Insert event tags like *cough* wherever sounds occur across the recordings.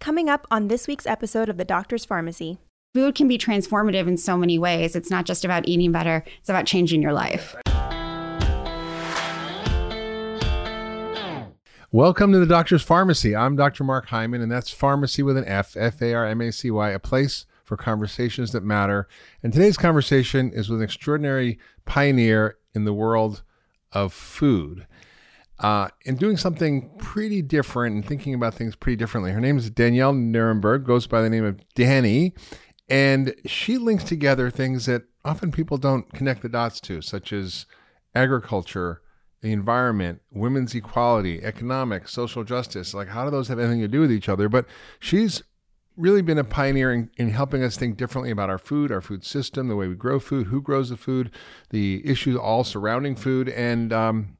Coming up on this week's episode of The Doctor's Farmacy. Food can be transformative in so many ways. It's not just about eating better, it's about changing your life. Welcome to the Doctor's Farmacy. I'm Dr. Mark Hyman, and that's farmacy with an F, F A R M A C Y, a place for conversations that matter. And today's conversation is with an extraordinary pioneer in the world of food uh, and doing something pretty different and thinking about things pretty differently. Her name is Danielle Nierenberg, goes by the name of Danny, and she links together things that often people don't connect the dots to, such as agriculture the environment, women's equality, economics, social justice. Like, how do those have anything to do with each other? But she's really been a pioneer in, in, helping us think differently about our food, our food system, the way we grow food, who grows the food, the issues all surrounding food, and um,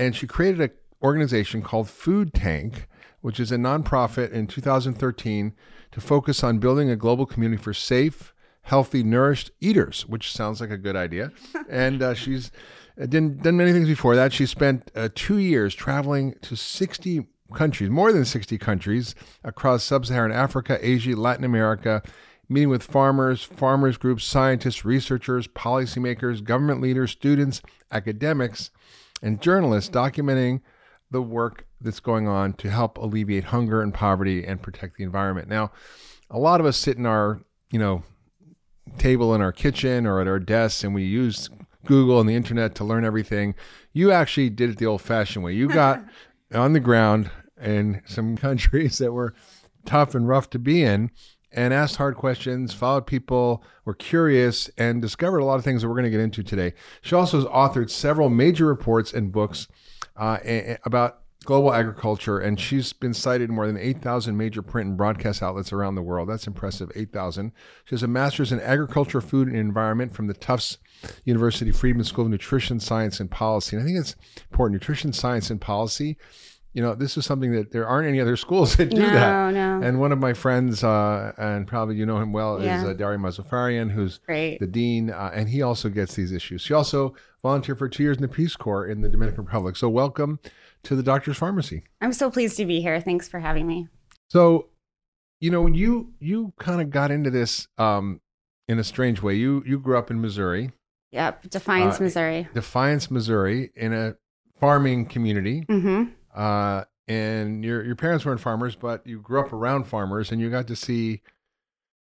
and she created an organization called Food Tank, which is a nonprofit in 2013 to focus on building a global community for safe, healthy, nourished eaters, which sounds like a good idea. *laughs* and uh, she's uh, done, done many things before that. She spent uh, two years traveling to 60 countries, more than 60 countries across sub Saharan Africa, Asia, Latin America, meeting with farmers, farmers groups, scientists, researchers, policymakers, government leaders, students, academics, and journalists documenting the work that's going on to help alleviate hunger and poverty and protect the environment. Now, a lot of us sit in our, you know, table in our kitchen or at our desks and we use Google and the internet to learn everything. You actually did it the old fashioned way. You *laughs* got on the ground in some *laughs* countries that were tough and rough to be in and asked hard questions, followed people, were curious, and discovered a lot of things that we're going to get into today. She also has authored several major reports and books uh, about global agriculture, and she's been cited in more than 8,000 major print and broadcast outlets around the world. That's impressive, 8,000. She has a master's in agriculture, food, and environment from the Tufts University Friedman School of Nutrition, Science, and Policy. And I think it's important nutrition, science, and policy. You know, this is something that there aren't any other schools *laughs* that do no, that. No. And one of my friends, uh, and probably you know him well, Yeah. is uh, Dario Mozaffarian, who's Great. the dean, uh, and he also gets these issues. She also volunteered for two years in the Peace Corps in the Dominican Republic. So, welcome to the Doctor's Farmacy. I'm so pleased to be here. Thanks for having me. So, you know, you you kind of got into this um, in a strange way. You you grew up in Missouri, Yep. Defiance, Uh, Missouri. Defiance, Missouri, in a farming community. Mm-hmm. Uh, and your your parents weren't farmers, but you grew up around farmers, and you got to see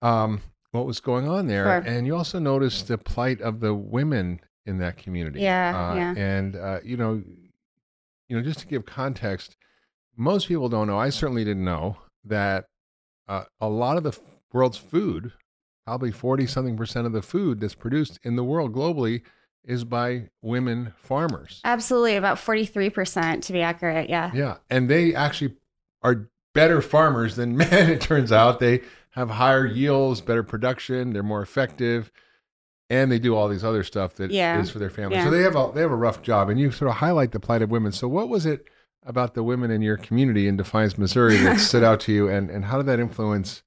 um, what was going on there. Sure. And you also noticed the plight of the women in that community. Yeah, Uh, yeah. And uh, you know, you know, just to give context, most people don't know. I certainly didn't know that uh, a lot of the world's food, probably forty something percent of the food that's produced in the world globally, is by women farmers. Absolutely. About 43% to be accurate. Yeah. Yeah, and they actually are better farmers than *laughs* men. It turns out they have higher yields, better production, they're more effective, and they do all these other stuff that is Yeah. for their family. Yeah. So they have a they have a rough job, and you sort of highlight the plight of women. So what was it about the women in your community in Defiance, Missouri, that *laughs* stood out to you, and and how did that influence,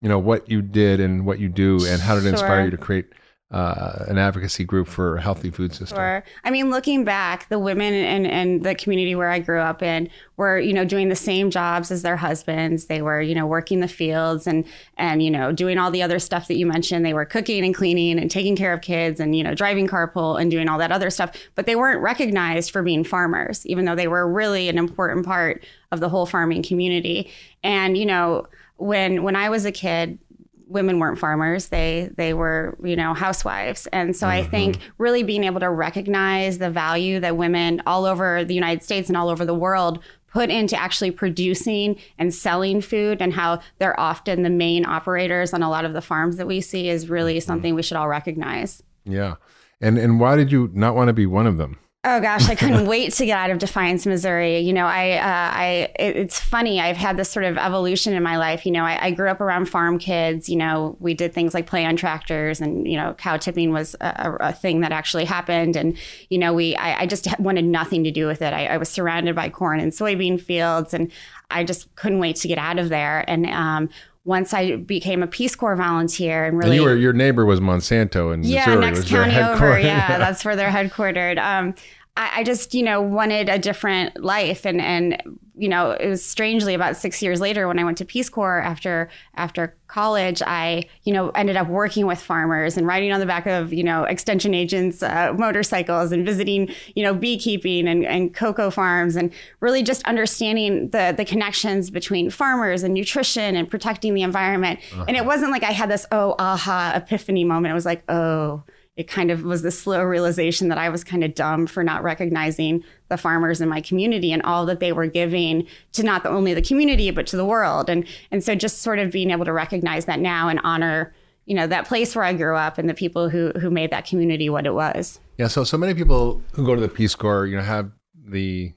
you know, what you did and what you do, and how did it inspire you to create uh, an advocacy group for a healthy food system? Sure. I mean, looking back, the women and and the community where I grew up in were, you know, doing the same jobs as their husbands. They were, you know, working the fields and and you know, doing all the other stuff that you mentioned. They were cooking and cleaning and taking care of kids and you know, driving carpool and doing all that other stuff. But they weren't recognized for being farmers, even though they were really an important part of the whole farming community. And you know, when when I was a kid, women weren't farmers. They they were you know housewives. And so i mm-hmm. think really being able to recognize the value that women all over the united states and all over the world put into actually producing and selling food and how they're often the main operators on a lot of the farms that we see is really mm-hmm. something we should all recognize. Yeah, and and why did you not want to be one of them? Oh gosh, I couldn't *laughs* wait to get out of Defiance, Missouri. You know, I, uh, I, it, it's funny. I've had this sort of evolution in my life. You know, I, I grew up around farm kids. You know, we did things like play on tractors, and you know, cow tipping was a, a thing that actually happened. And you know, we, I, I just wanted nothing to do with it. I, I was surrounded by corn and soybean fields, and I just couldn't wait to get out of there. And um, once I became a Peace Corps volunteer, and really, And you were your neighbor was Monsanto in yeah, Missouri. next was county over. Yeah, *laughs* that's where they're headquartered. Um, I, I just, you know, wanted a different life. And, and, you know, it was strangely about six years later when I went to Peace Corps after, after college, I, you know, ended up working with farmers and riding on the back of, you know, extension agents' uh, motorcycles and visiting, you know, beekeeping and, and cocoa farms and really just understanding the, the connections between farmers and nutrition and protecting the environment. Uh-huh. And it wasn't like I had this, oh, aha, epiphany moment. It was like, oh, it kind of was the slow realization that I was kind of dumb for not recognizing the farmers in my community and all that they were giving to not only the community but to the world. And and so just sort of being able to recognize that now and honor, you know, that place where I grew up and the people who who made that community what it was. Yeah, so so many people who go to the Peace Corps, you know, have the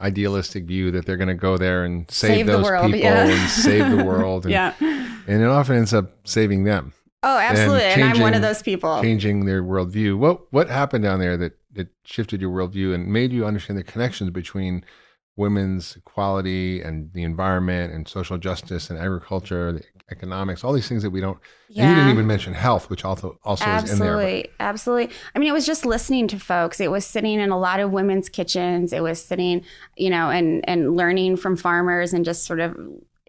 idealistic view that they're going to go there and save, save those world, people yeah. and save the *laughs* world. And, yeah. And it often ends up saving them. Oh, absolutely. And, and, I'm one of those people. Changing their worldview. What what happened down there that, that shifted your worldview and made you understand the connections between women's equality and the environment and social justice and agriculture, economics, all these things that we don't. Yeah. You didn't even mention health, which also also absolutely, is in there. But. Absolutely. I mean, it was just listening to folks. It was sitting in a lot of women's kitchens. It was sitting, you know, and and learning from farmers and just sort of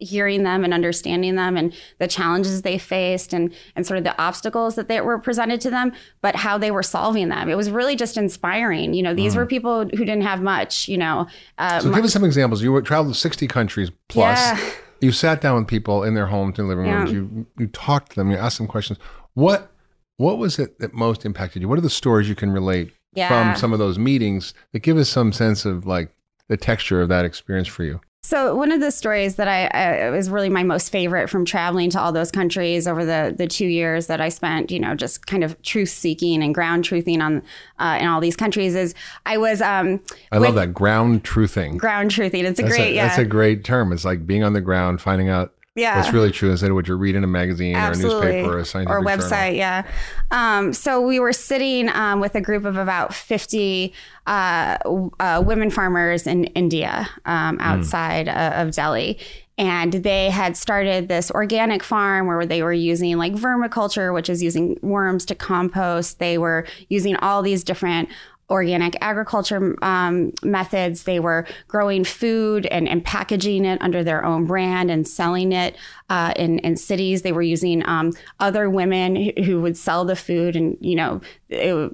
hearing them and understanding them and the challenges they faced and and sort of the obstacles that they were presented to them but how they were solving them. It was really just inspiring. You know these mm. were people who didn't have much you know um, so give us some examples. You traveled to 60 countries plus. Yeah. you sat down with people in their homes and living rooms. Yeah. you you talked to them. You asked them questions. What what was it that most impacted you? What are the stories you can relate yeah. from some of those meetings that give us some sense of like the texture of that experience for you so one of the stories that I, I was really my most favorite from traveling to all those countries over the the two years that I spent, you know, just kind of truth seeking and ground truthing on uh, in all these countries is I was. Um, I love that ground truthing. Ground truthing. It's a that's great. A, yeah. That's a great term. It's like being on the ground, finding out yeah. That's really true instead of what you read in a magazine Absolutely. or a newspaper or a scientific or website. Journal. Yeah. Um, so we were sitting um, with a group of about 50 uh, uh, women farmers in India um, hmm. outside mm. of Delhi. And they had started this organic farm where they were using like vermiculture, which is using worms to compost. They were using all these different organic agriculture um, methods. They were growing food and, and, packaging it under their own brand and selling it uh, in, in cities. They were using um, other women who, would sell the food and, you know, it,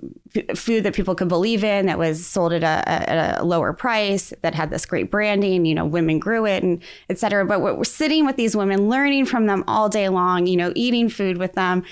food that people could believe in that was sold at a, at a, lower price that had this great branding. You know, women grew it and et cetera. But we're sitting with these women, learning from them all day long, you know, eating food with them.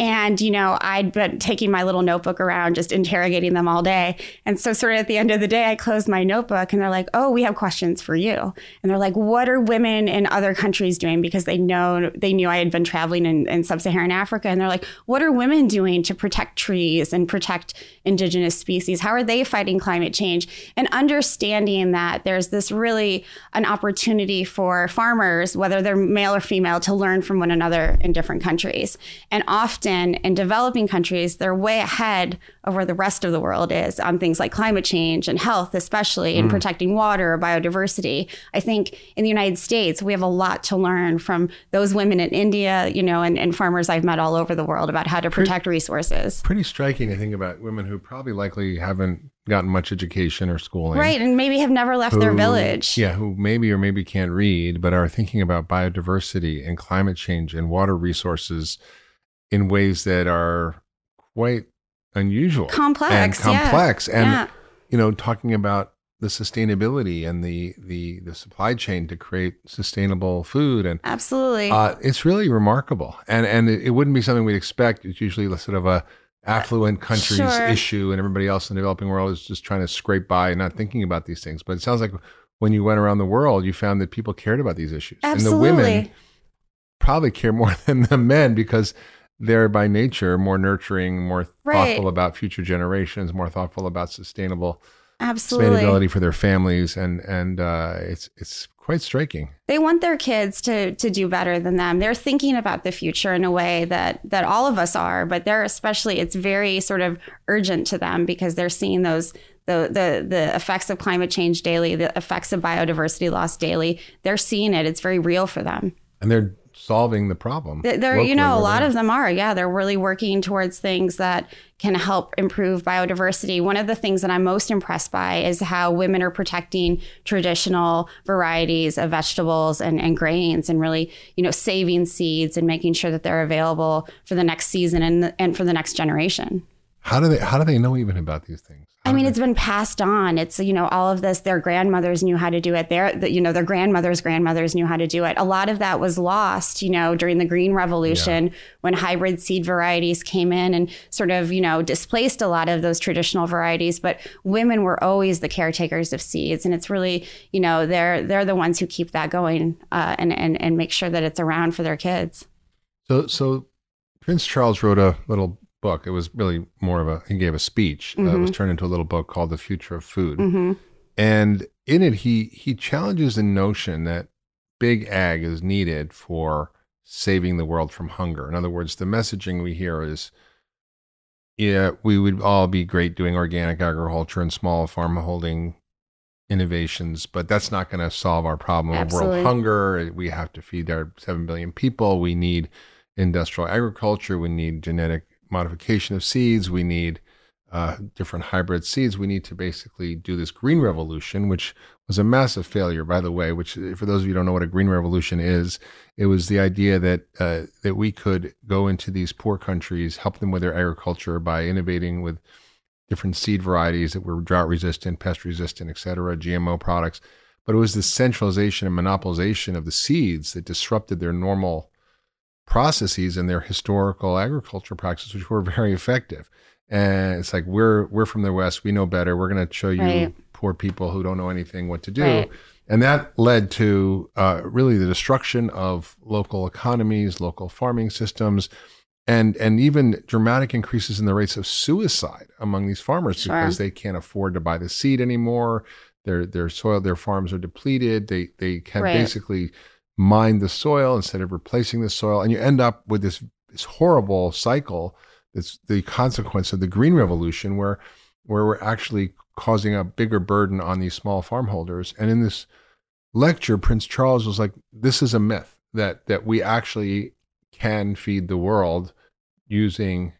And, you know, I'd been taking my little notebook around, just interrogating them all day. And so, sort of at the end of the day, I closed my notebook and they're like, oh, we have questions for you. And they're like, what are women in other countries doing? Because they know, they knew I had been traveling in, in sub Saharan Africa. And they're like, what are women doing to protect trees and protect indigenous species? How are they fighting climate change? And understanding that there's this really an opportunity for farmers, whether they're male or female, to learn from one another in different countries. And often, in developing countries, they're way ahead of where the rest of the world is on things like climate change and health, especially in mm. protecting water or biodiversity. I think in the United States, we have a lot to learn from those women in India, you know, and, and farmers I've met all over the world about how to protect pretty, resources. Pretty striking, I think, about women who probably likely haven't gotten much education or schooling. Right, and maybe have never left who, their village. Yeah, who maybe or maybe can't read, but are thinking about biodiversity and climate change and water resources in ways that are quite unusual, complex, and complex, yeah. and yeah. you know, talking about the sustainability and the the the supply chain to create sustainable food and absolutely, uh, it's really remarkable, and and it, it, wouldn't be something we'd expect. It's usually sort of a affluent countries sure. issue, and everybody else in the developing world is just trying to scrape by and not thinking about these things. But it sounds like when you went around the world, you found that people cared about these issues, absolutely. and the women probably care more *laughs* than the men because they're by nature more nurturing, more right. thoughtful about future generations, more thoughtful about sustainable absolutely sustainability for their families, and and uh, it's it's quite striking. They want their kids to to do better than them. They're thinking about the future in a way that that all of us are, but they're especially it's very sort of urgent to them because they're seeing those the the the effects of climate change daily, the effects of biodiversity loss daily. They're seeing it. It's very real for them. And they're solving the problem. They're, you know, a lot of them are. Yeah, they're really working towards things that can help improve biodiversity. One of the things that I'm most impressed by is how women are protecting traditional varieties of vegetables and, and grains and really, you know, saving seeds and making sure that they're available for the next season and, and for the next generation. How do they how do they know even about these things? I mean, it's been passed on. It's you know all of this. Their grandmothers knew how to do it. Their you know their grandmothers' grandmothers knew how to do it. A lot of that was lost. You know during the Green Revolution when hybrid seed varieties came in and sort of you know displaced a lot of those traditional varieties. But women were always the caretakers of seeds, and it's really you know they're they're the ones who keep that going uh, and and and make sure that it's around for their kids. So, so Prince Charles wrote a little book. It was really more of a, he gave a speech. Uh, it was turned into a little book called The Future of Food. hmm And in it, he, he challenges the notion that big ag is needed for saving the world from hunger. In other words, the messaging we hear is, yeah, we would all be great doing organic agriculture and small farm holding innovations, but that's not going to solve our problem of Absolutely. world hunger. We have to feed our 7 billion people. We need industrial agriculture. We need genetic modification of seeds. We need uh, different hybrid seeds. We need to basically do this green revolution, which was a massive failure, by the way. Which, for those of you who don't know what a green revolution is, it was the idea that uh, that we could go into these poor countries, help them with their agriculture by innovating with different seed varieties that were drought resistant, pest resistant, et cetera, GMO products. But it was the centralization and monopolization of the seeds that disrupted their normal processes and their historical agriculture practices, which were very effective. And it's like we're we're from the West, we know better. We're going to show you Right. poor people who don't know anything what to do. Right. And that led to uh, really the destruction of local economies, local farming systems, and and even dramatic increases in the rates of suicide among these farmers Sure. because they can't afford to buy the seed anymore. Their their soil, their farms are depleted. They they can Right. basically mine the soil instead of replacing the soil, and you end up with this this horrible cycle. That's the consequence of the green revolution, where where we're actually causing a bigger burden on these small farm holders. And in this lecture, Prince Charles was like, "This is a myth that that we actually can feed the world using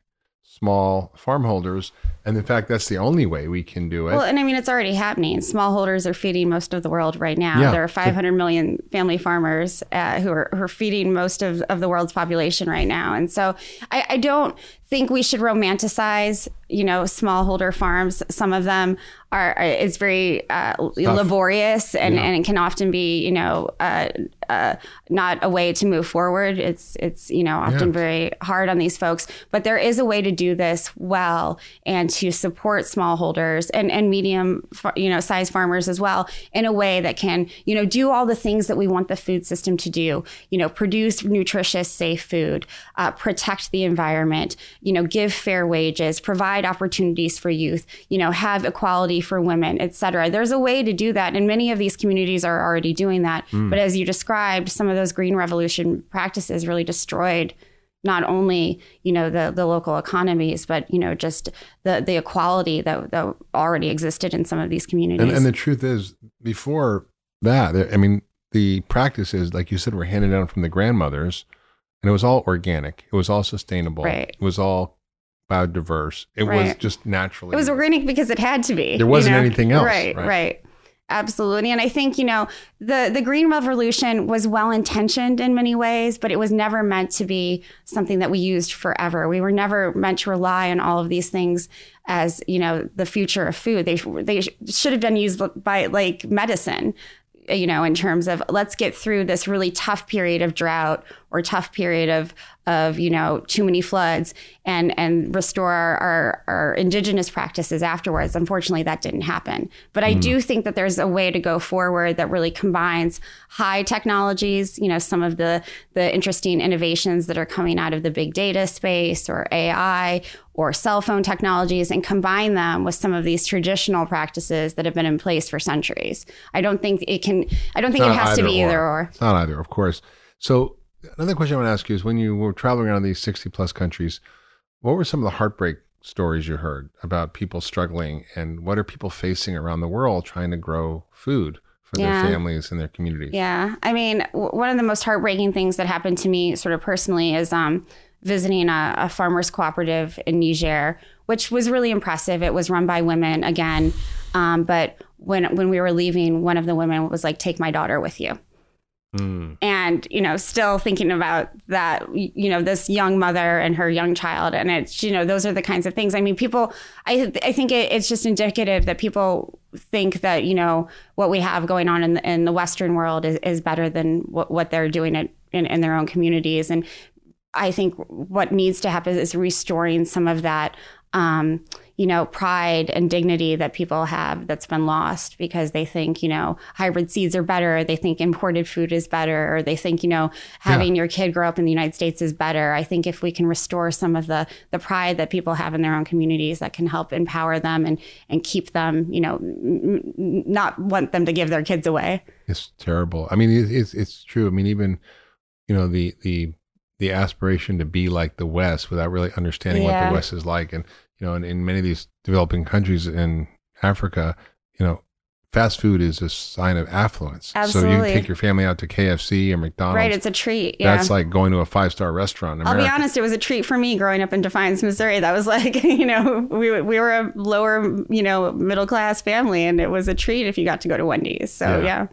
small farm holders, and in fact, that's the only way we can do it." Well, and I mean, it's already happening. Smallholders are feeding most of the world right now. Yeah. There are 500 million family farmers uh, who, are, who are feeding most of, of the world's population right now. And so I, I don't think we should romanticize, you know, smallholder farms. Some of them are, are it's very uh, laborious and, Yeah. and it can often be, you know, uh, uh, not a way to move forward. It's, it's, you know, often Yeah. very hard on these folks, but there is a way to do this well and to support smallholders and, and medium, you know, size farmers as well in a way that can, you know, do all the things that we want the food system to do, you know, produce nutritious, safe food, uh, protect the environment, you know, give fair wages, provide opportunities for youth, you know, have equality for women, et cetera. There's a way to do that. And many of these communities are already doing that. Hmm. But as you described, some of those green revolution practices really destroyed not only you know the the local economies, but you know just the the equality that that already existed in some of these communities. And, and the truth is, before that, I mean, the practices, like you said, were handed down from the grandmothers, and it was all organic. It was all sustainable. Right. It was all biodiverse. It was just naturally. it was organic because it had to be. There wasn't know? anything else, Right, right. right. Absolutely. And I think, you know, the the green revolution was well intentioned in many ways, but it was never meant to be something that we used forever. We were never meant to rely on all of these things as, you know, the future of food. They they should have been used by like medicine you know, in terms of let's get through this really tough period of drought or tough period of of you know too many floods and and restore our, our, our indigenous practices afterwards. Unfortunately, that didn't happen. But I mm-hmm. do think that there's a way to go forward that really combines high technologies. You know, some of the the interesting innovations that are coming out of the big data space or AI or cell phone technologies and combine them with some of these traditional practices that have been in place for centuries. I don't think it can. I don't think it has to be either either or. or. It's not either, of course. So another question I want to ask you is: when you were traveling around these sixty plus countries, what were some of the heartbreak stories you heard about people struggling, and what are people facing around the world trying to grow food for Yeah. their families and their communities. Yeah. I mean, w- one of the most heartbreaking things that happened to me, sort of personally, is um, visiting a, a farmers cooperative in Niger, which was really impressive. It was run by women again. Um, but when, when we were leaving, one of the women was like, take my daughter with you. Mm. and you know still thinking about that you know this young mother and her young child. And it's you know those are the kinds of things. I mean people i i think it, it's just indicative that people think that you know what we have going on in the, in the western world is, is better than what, what they're doing it in, in their own communities. And i think what needs to happen is restoring some of that um, you know, pride and dignity that people have that's been lost because they think, you know, hybrid seeds are better. They think imported food is better, or they think, you know, having your kid grow up in the United States is better. I think if we can restore some of the the pride that people have in their own communities, that can help empower them and and keep them, you know, n- not want them to give their kids away. It's terrible. I mean, it, it's it's true. I mean, even you know the the the aspiration to be like the West without really understanding what the West is like, and you know, in, in many of these developing countries in Africa, you know, fast food is a sign of affluence. So you take your family out to KFC or McDonald's. right? It's a treat. Yeah. That's like going to a five star restaurant. I'll be honest, it was a treat for me growing up in Defiance, Missouri. That was *laughs* like, you know, we, we were a lower, you know, middle class family, and it was a treat if you got to go to Wendy's. So, Yeah. yeah.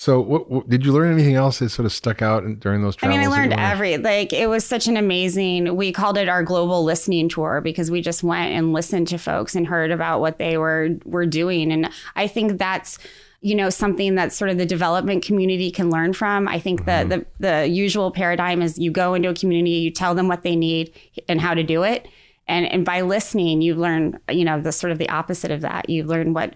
So, what, what did you learn anything else that sort of stuck out in- during those I travels? mean, I learned every, like, it was such an amazing, we called it our global listening tour because we just went and listened to folks and heard about what they were, were doing. And I think that's, you know, something that sort of the development community can learn from. I think that mm-hmm. the, the usual paradigm is you go into a community, you tell them what they need and how to do it. And, and by listening, you learn, you know, the sort of the opposite of that. You learn what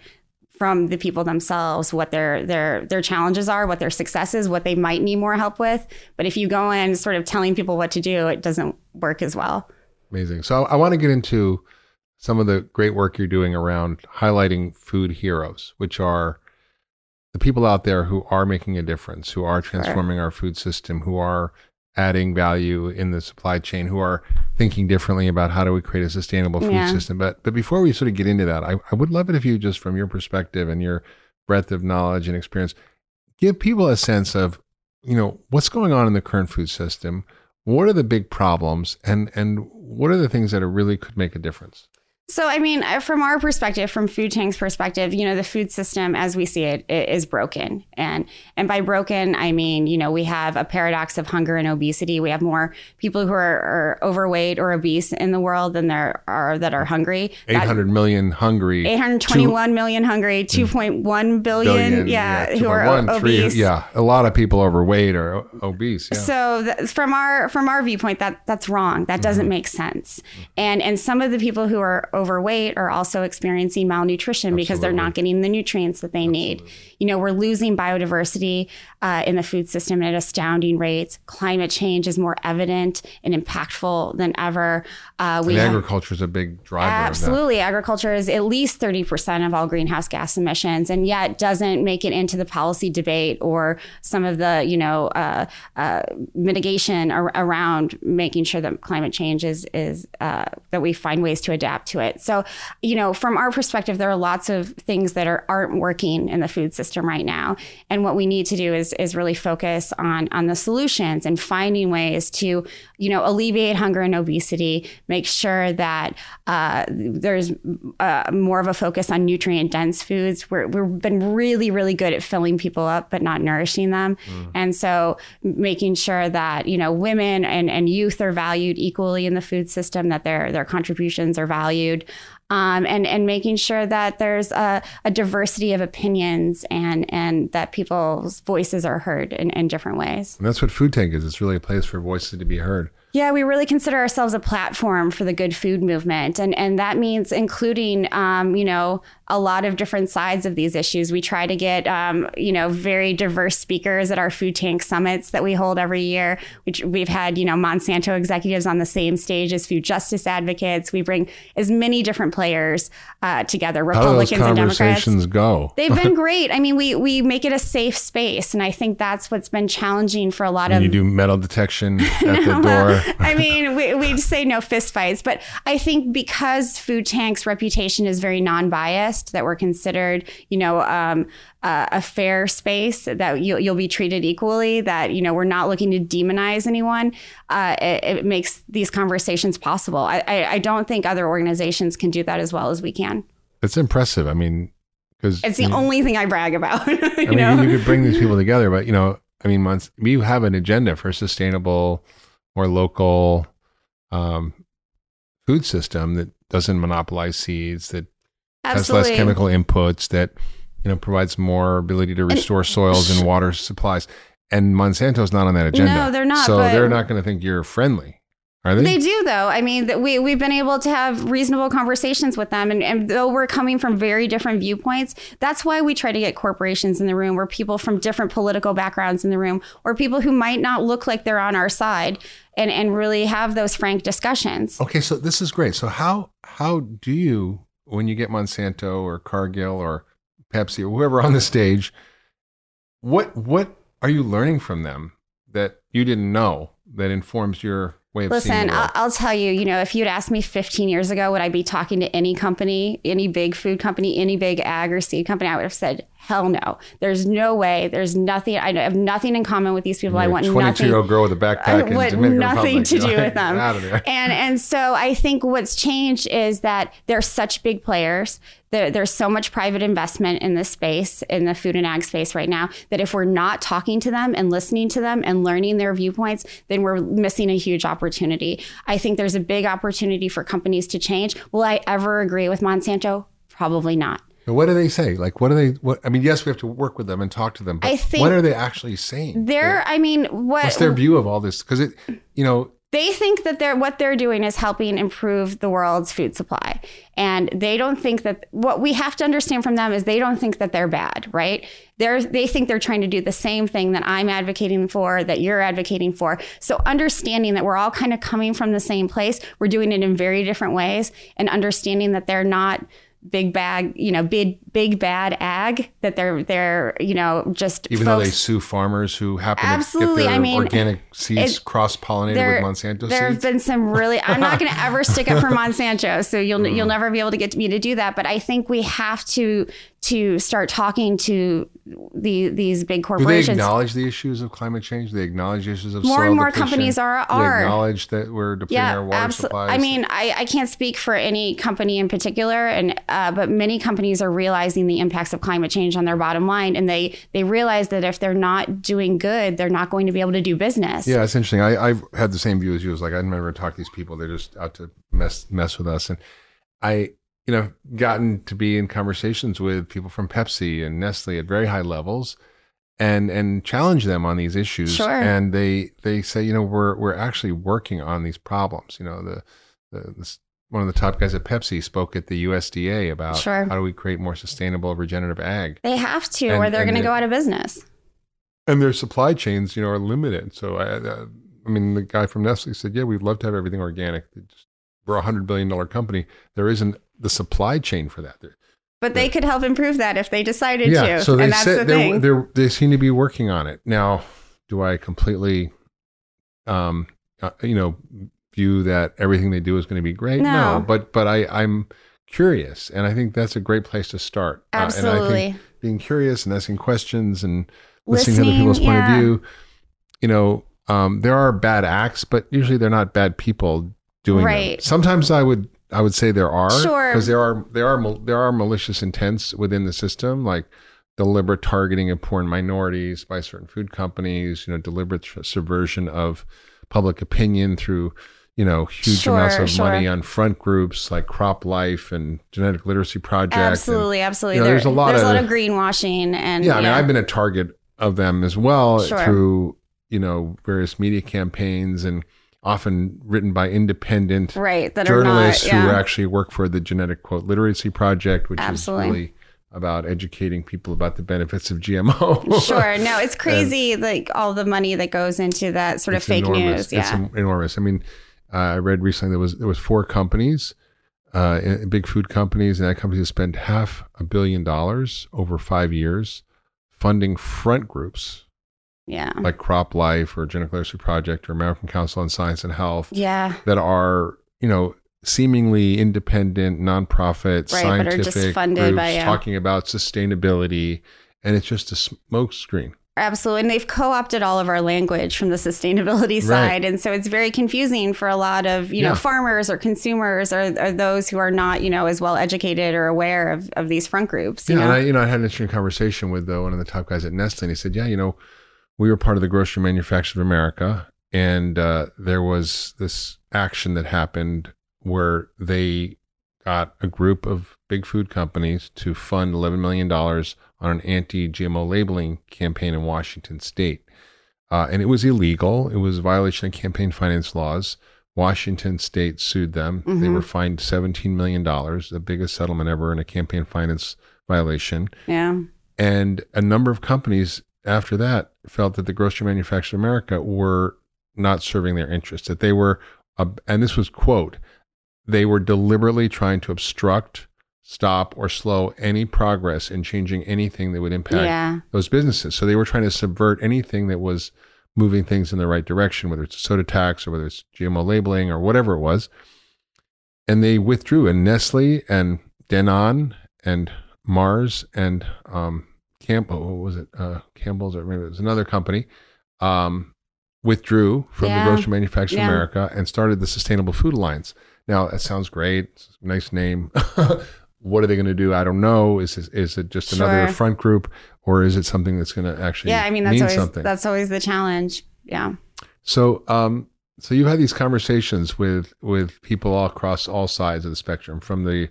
from the people themselves what their their their challenges are, what their successes, what they might need more help with. But if you go in sort of telling people what to do, it doesn't work as well. Amazing. So I want to get into some of the great work you're doing around highlighting food heroes, which are the people out there who are making a difference, who are transforming our food system, who are adding value in the supply chain, who are thinking differently about how do we create a sustainable food Yeah. system. But but before we sort of get into that, I, I would love it if you just from your perspective and your breadth of knowledge and experience, give people a sense of, you know, what's going on in the current food system, what are the big problems, and and what are the things that are really could make a difference? So, I mean, uh, from our perspective, from Food Tank's perspective, you know, the food system as we see it i- is broken. And and by broken, I mean, you know, we have a paradox of hunger and obesity. We have more people who are, are overweight or obese in the world than there are that are hungry. Eight hundred million hungry. 821 million hungry, 2.1 billion, billion, yeah, who are 2.1, o- three- obese. yeah, a lot of people overweight or obese. Yeah. So th- from our from our viewpoint, that that's wrong. That Mm-hmm. doesn't make sense. And and some of the people who are overweight are also experiencing malnutrition because they're not getting the nutrients that they need. You know, we're losing biodiversity uh, in the food system at astounding rates. Climate change is more evident and impactful than ever. Uh, we have- agriculture is a big driver Absolutely. Agriculture is at least 30% of all greenhouse gas emissions and yet doesn't make it into the policy debate or some of the, you know, uh, uh, mitigation ar- around making sure that climate change is, is uh, that we find ways to adapt to it. So, you know, from our perspective, there are lots of things that are, aren't working in the food system right now. And what we need to do is, is really focus on, on the solutions and finding ways to, you know, alleviate hunger and obesity, make sure that uh, there's uh, more of a focus on nutrient dense foods. We're, we've been really, really good at filling people up, but not nourishing them. And so making sure that, you know, women and, and youth are valued equally in the food system, that their, their contributions are valued. Um, and and making sure that there's a, a diversity of opinions and and that people's voices are heard in, in different ways. And that's what Food Tank is. It's really a place for voices to be heard. Yeah, we really consider ourselves a platform for the good food movement, and and that means including, um, you know, a lot of different sides of these issues. We try to get, um, you know, very diverse speakers at our food tank summits that we hold every year. Which we've had, you know, Monsanto executives on the same stage as food justice advocates. We bring as many different players uh, together, How do those Republicans and Democrats. conversations go? They've been *laughs* great. I mean, we we make it a safe space, and I think that's what's been challenging for a lot of you do metal detection *laughs* at the door. I mean, we, we'd say no fistfights, but I think because Food Tank's reputation is very non-biased, that we're considered, you know, um, uh, a fair space that you'll, you'll be treated equally. That you know, we're not looking to demonize anyone. Uh, it, it, makes these conversations possible. I, I, I don't think other organizations can do that as well as we can. It's impressive. I mean, because it's the only thing I brag about. *laughs* you I mean, know? you, you could bring these people together, but you know, I mean, months we have an agenda for sustainable, more local um, food system that doesn't monopolize seeds, that Absolutely. has less chemical inputs, that you know provides more ability to restore and, soils and water supplies. And Monsanto's not on that agenda. No, they're not. So they're not going to think you're friendly. Are they? They do, though. I mean, we we've been able to have reasonable conversations with them, and, and though we're coming from very different viewpoints, that's why we try to get corporations in the room, or people from different political backgrounds in the room, or people who might not look like they're on our side, and and really have those frank discussions. Okay, so this is great. So how how do you when you get Monsanto or Cargill or Pepsi or whoever on the stage, what what are you learning from them that you didn't know that informs your way of Listen, I'll, I'll, tell you, you know, if you'd asked me 15 years ago, would I be talking to any company, any big food company, any big ag or seed company, I would have said, hell no. There's no way. There's nothing. I have nothing in common with these people. I want 22 nothing. year old girl with a backpack. I want nothing Republic. to do with them. and and so I think what's changed is that they're such big players. There, there's so much private investment in this space, in the food and ag space right now, that if we're not talking to them and listening to them and learning their viewpoints, then we're missing a huge opportunity. I think there's a big opportunity for companies to change. Will I ever agree with Monsanto? Probably not. What do they say? Like, what do they? What I mean, yes, we have to work with them and talk to them. But I think what are they actually saying? They're, I mean, what, what's their view of all this? Because it, you know, they think that they're what they're doing is helping improve the world's food supply, and they don't think that what we have to understand from them is they don't think that they're bad, right? They're they think they're trying to do the same thing that I'm advocating for, that you're advocating for. So understanding that we're all kind of coming from the same place, we're doing it in very different ways, and understanding that they're not big bag, you know, big big bad ag that they're they're you know just even folks, though they sue farmers who happen absolutely. to get their I mean, organic seeds cross pollinated with Monsanto there seeds. have been some really. I'm not going to ever *laughs* stick up for Monsanto, so you'll mm. you'll never be able to get me to do that. But I think we have to to start talking to the these big corporations. Do they acknowledge the issues of climate change? Do they acknowledge issues of more and more depletion? companies are are they acknowledge that we're depleting yeah, our water abso- supplies. I mean, I, I can't speak for any company in particular, and uh, but many companies are realizing the impacts of climate change on their bottom line, and they they realize that if they're not doing good, they're not going to be able to do business. Yeah, it's interesting. I, I've had the same view as you. It's like I'd never talk to these people; they're just out to mess mess with us, and I you know, gotten to be in conversations with people from Pepsi and Nestle at very high levels and and challenge them on these issues. Sure. And they they say, you know, we're we're actually working on these problems. You know, the, the, the one of the top guys at Pepsi spoke at the USDA about sure. how do we create more sustainable regenerative ag. They have to, and, or they're going to go out of business. And their supply chains, you know, are limited. So I, uh, I mean, the guy from Nestle said, "Yeah, we'd love to have everything organic. We're a hundred billion dollar company. There isn't the supply chain for that. But they could help improve that if they decided yeah, to. So they and that's said the thing. They're, they seem to be working on it now. Do I completely, um, uh, you know, view that everything they do is going to be great? No, no but but I I'm curious, and I think that's a great place to start. Absolutely, uh, and I think being curious and asking questions and listening, listening to other people's yeah. point of view. You know, um, there are bad acts, but usually they're not bad people doing right. them. Sometimes I would I would say there are sure because there are there are there are malicious intents within the system, like deliberate targeting of poor minorities by certain food companies. You know, deliberate subversion of public opinion through you know huge sure, amounts of sure. money on front groups like Crop Life and Genetic Literacy Project. Absolutely, and, absolutely. You know, there, there's a lot there's of a lot of greenwashing and yeah. I mean, I've been a target of them as well sure. through you know various media campaigns and often written by independent right, that journalists not, yeah. who actually work for the Genetic Quote Literacy Project, which Absolutely. is really about educating people about the benefits of GMO. *laughs* sure. No, it's *laughs* crazy, like all the money that goes into that sort of fake enormous. news. Yeah, it's enormous. I mean, I read recently there was there was four companies, uh, big food companies, and that company has spent half a billion dollars over five years funding front groups Yeah. like Crop Life or Genetic Literacy Project or American Council on Science and Health Yeah. that are, you know, seemingly independent, nonprofit, Right, but are scientific just funded groups by, yeah. talking about sustainability, and it's just a smokescreen. Absolutely. And they've co opted all of our language from the sustainability Right. side. And so it's very confusing for a lot of, you Yeah. know, farmers or consumers or, or those who are not, you know, as well educated or aware of, of these front groups. You Yeah, know? and I, you know, I had an interesting conversation with uh, one of the top guys at Nestle, and he said, "Yeah, you know, we were part of the Grocery Manufacturers of America, and uh, there was this action that happened where they got a group of big food companies to fund eleven million dollars on an anti-GMO labeling campaign in Washington State, uh, and it was illegal. It was a violation of campaign finance laws." Washington State sued them. They Mhm. were fined $17 million, the biggest settlement ever in a campaign finance violation. yeah. And a number of companies after that felt that the grocery manufacturers of America were not serving their interests, that they were, uh, and this was quote, they were deliberately trying to obstruct, stop, or slow any progress in changing anything that would impact Yeah. those businesses. So they were trying to subvert anything that was moving things in the right direction, whether it's a soda tax or whether it's GMO labeling or whatever it was. And they withdrew, and Nestle and Danone and Mars and um, Campbell, what was it? Uh, Campbell's, or maybe it was another company, um, withdrew from Yeah. the Grocery Manufacturers Yeah. America and started the Sustainable Food Alliance. Now, that sounds great. It's a nice name. *laughs* what are they going to do? I don't know. Is it, is it just another front group, or is it something that's going to actually Yeah. I mean, that's mean always, something? that's always the challenge. Yeah. So, um, so you had these conversations with with people all across all sides of the spectrum, from the,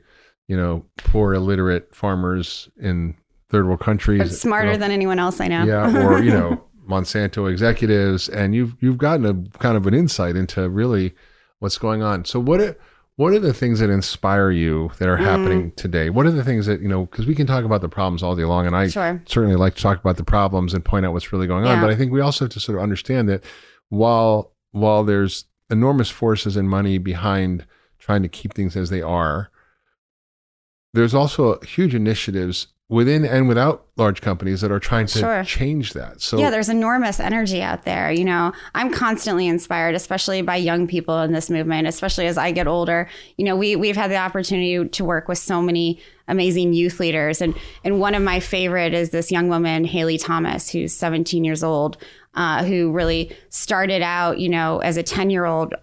you know, poor illiterate farmers in third world countries, But smarter you know, than anyone else I know. yeah, or you know, *laughs* Monsanto executives, and you've you've gotten a kind of an insight into really what's going on. So, what are, what are the things that inspire you that are mm. happening today? What are the things that you know? Because we can talk about the problems all day long, and I Sure. certainly like to talk about the problems and point out what's really going on. Yeah. But I think we also have to sort of understand that while while there's enormous forces and money behind trying to keep things as they are, there's also huge initiatives within and without large companies that are trying to Sure. change that. So yeah, there's enormous energy out there. You know, I'm constantly inspired, especially by young people in this movement, especially as I get older. You know, we we've had the opportunity to work with so many amazing youth leaders, and and one of my favorite is this young woman, Haile Thomas, who's 17 years old, uh, who really started out, you know, as a 10 year old.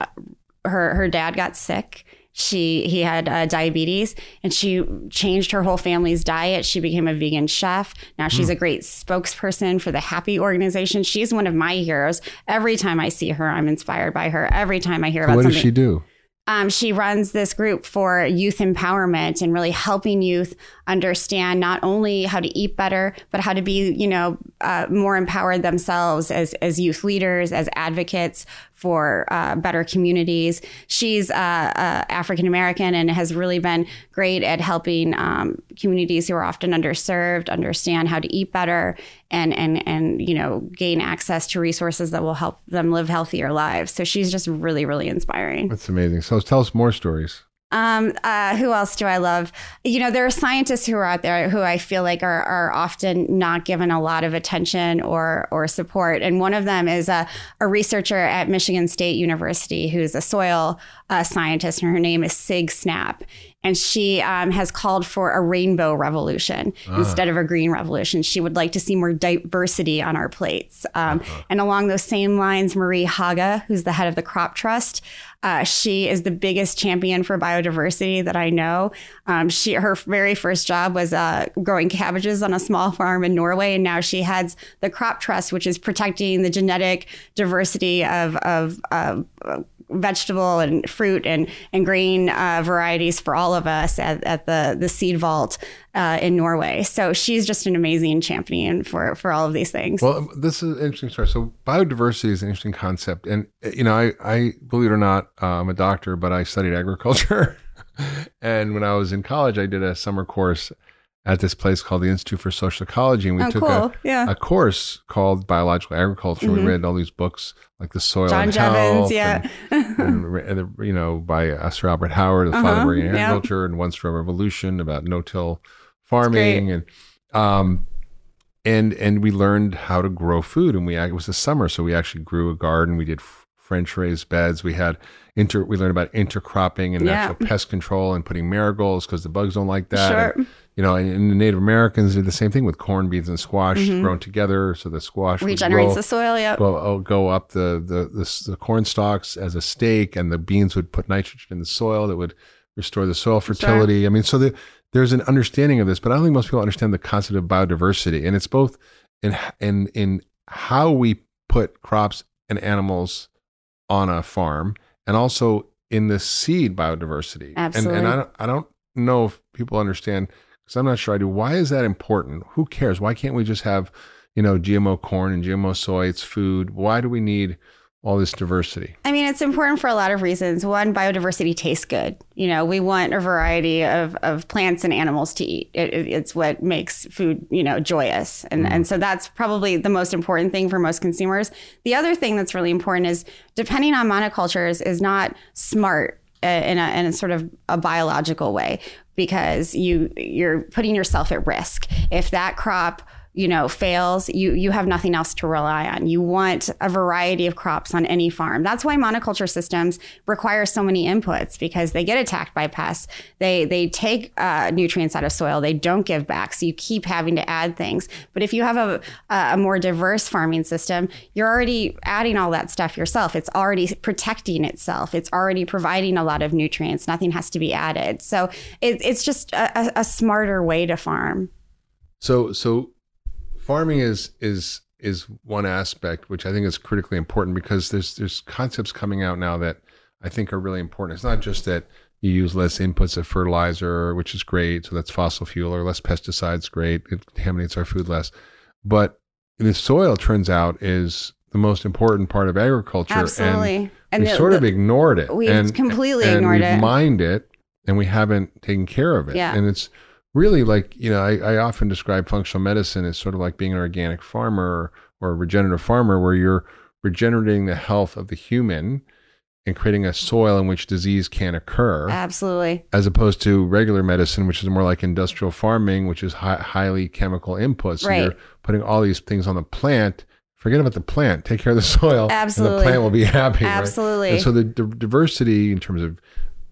Her her dad got sick she he had uh, diabetes and she changed her whole family's diet. She became a vegan chef. Now she's Hmm. a great spokesperson for the happy organization. She's one of my heroes. Every time i see her i'm inspired by her. Every time i hear So about what something does she do? um, she runs this group for youth empowerment and really helping youth understand not only how to eat better, but how to be, you know, uh, more empowered themselves as as youth leaders, as advocates for uh, better communities. She's uh, uh, African American and has really been great at helping um, communities who are often underserved understand how to eat better and and and you know gain access to resources that will help them live healthier lives. So she's just really really inspiring. That's amazing. So tell us more stories. Um, uh, who else do I love? You know, there are scientists who are out there who I feel like are, are often not given a lot of attention or or support. And one of them is a, a researcher at Michigan State University who's a soil uh, scientist, and her name is Sieg Snapp. And she um, has called for a rainbow revolution instead of a green revolution. She would like to see more diversity on our plates. Um, And along those same lines, Marie Haga, who's the head of the Crop Trust, uh, she is the biggest champion for biodiversity that I know. Um, she her very first job was uh, growing cabbages on a small *laughs* farm in Norway, and now she heads the Crop Trust, which is protecting the genetic diversity of of uh, vegetable and fruit and and grain uh, varieties for all of us at, at the the seed vault uh, in Norway. So she's just an amazing champion for for all of these things. Well, this is an interesting story. So biodiversity is an interesting concept, and you know, I, I believe it or not, uh, I'm a doctor, but I studied agriculture, *laughs* and when I was in college, I did a summer course at this place called the Institute for Social Ecology, and we oh, took cool! a, yeah. a course called biological agriculture. We Mhm. read all these books like the soil John and Jeavons, health, yeah. and, and, *laughs* and you know by uh, Sir Albert Howard, the father of Uh-huh, organic yeah. agriculture, and One Straw Revolution about no-till farming, and um, and and we learned how to grow food and we it was the summer so we actually grew a garden we did french raised beds we had inter we learned about intercropping and Yeah. natural pest control and putting marigolds because the bugs don't like that Sure. And, you know and, and the native americans did the same thing with corn beans and squash grown together so the squash Mm-hmm. Regenerates grow- the soil. Yep. go, oh, go up the, the the the corn stalks as a stake, and the beans would put nitrogen in the soil that would restore the soil fertility. I mean, so the, there's an understanding of this, but I don't think most people understand the concept of biodiversity, and it's both in in in how we put crops and animals on a farm, and also in the seed biodiversity. And, Absolutely. and I don't I don't know if people understand because I'm not sure I do. Why is that important? Who cares? Why can't we just have you know, GMO corn and GMO soy, it's food. Why do we need all this diversity? I mean, it's important for a lot of reasons. One, biodiversity tastes good. You know, we want a variety of, of plants and animals to eat. It, it- it's what makes food, you know, joyous. And, mm. and so that's probably the most important thing for most consumers. The other thing that's really important is depending on monocultures is not smart in a, in a sort of a biological way because you you're putting yourself at risk. If that crop you know fails you you have nothing else to rely on. You want a variety of crops on any farm. That's why monoculture systems require so many inputs because they get attacked by pests. They they take uh, nutrients out of soil. They don't give back. So you keep having to add things. But if you have a, a more diverse farming system you're already adding all that stuff yourself. It's already protecting itself. It's already providing a lot of nutrients. Nothing has to be added. So it, it's just a, a- smarter way to farm. So so farming is is is one aspect which I think is critically important because there's there's concepts coming out now that I think are really important. It's not just that you use less inputs of fertilizer, which is great, so that's fossil fuel or less pesticides, great. It contaminates our food less. But the soil turns out is the most important part of agriculture. Absolutely. And absolutely we the- sort of ignored it. we've and, completely and ignored we've it. mined it, and we haven't taken care of it. Yeah. And it's really like you know, I, I often describe functional medicine as sort of like being an organic farmer or a regenerative farmer, where you're regenerating the health of the human and creating a soil in which disease can occur, Absolutely. as opposed to regular medicine, which is more like industrial farming, which is hi- highly chemical inputs. Right. You're putting all these things on the plant. Forget about the plant. Take care of the *laughs* soil, and Absolutely. the plant will be happy. right? Absolutely. And so the d- diversity in terms of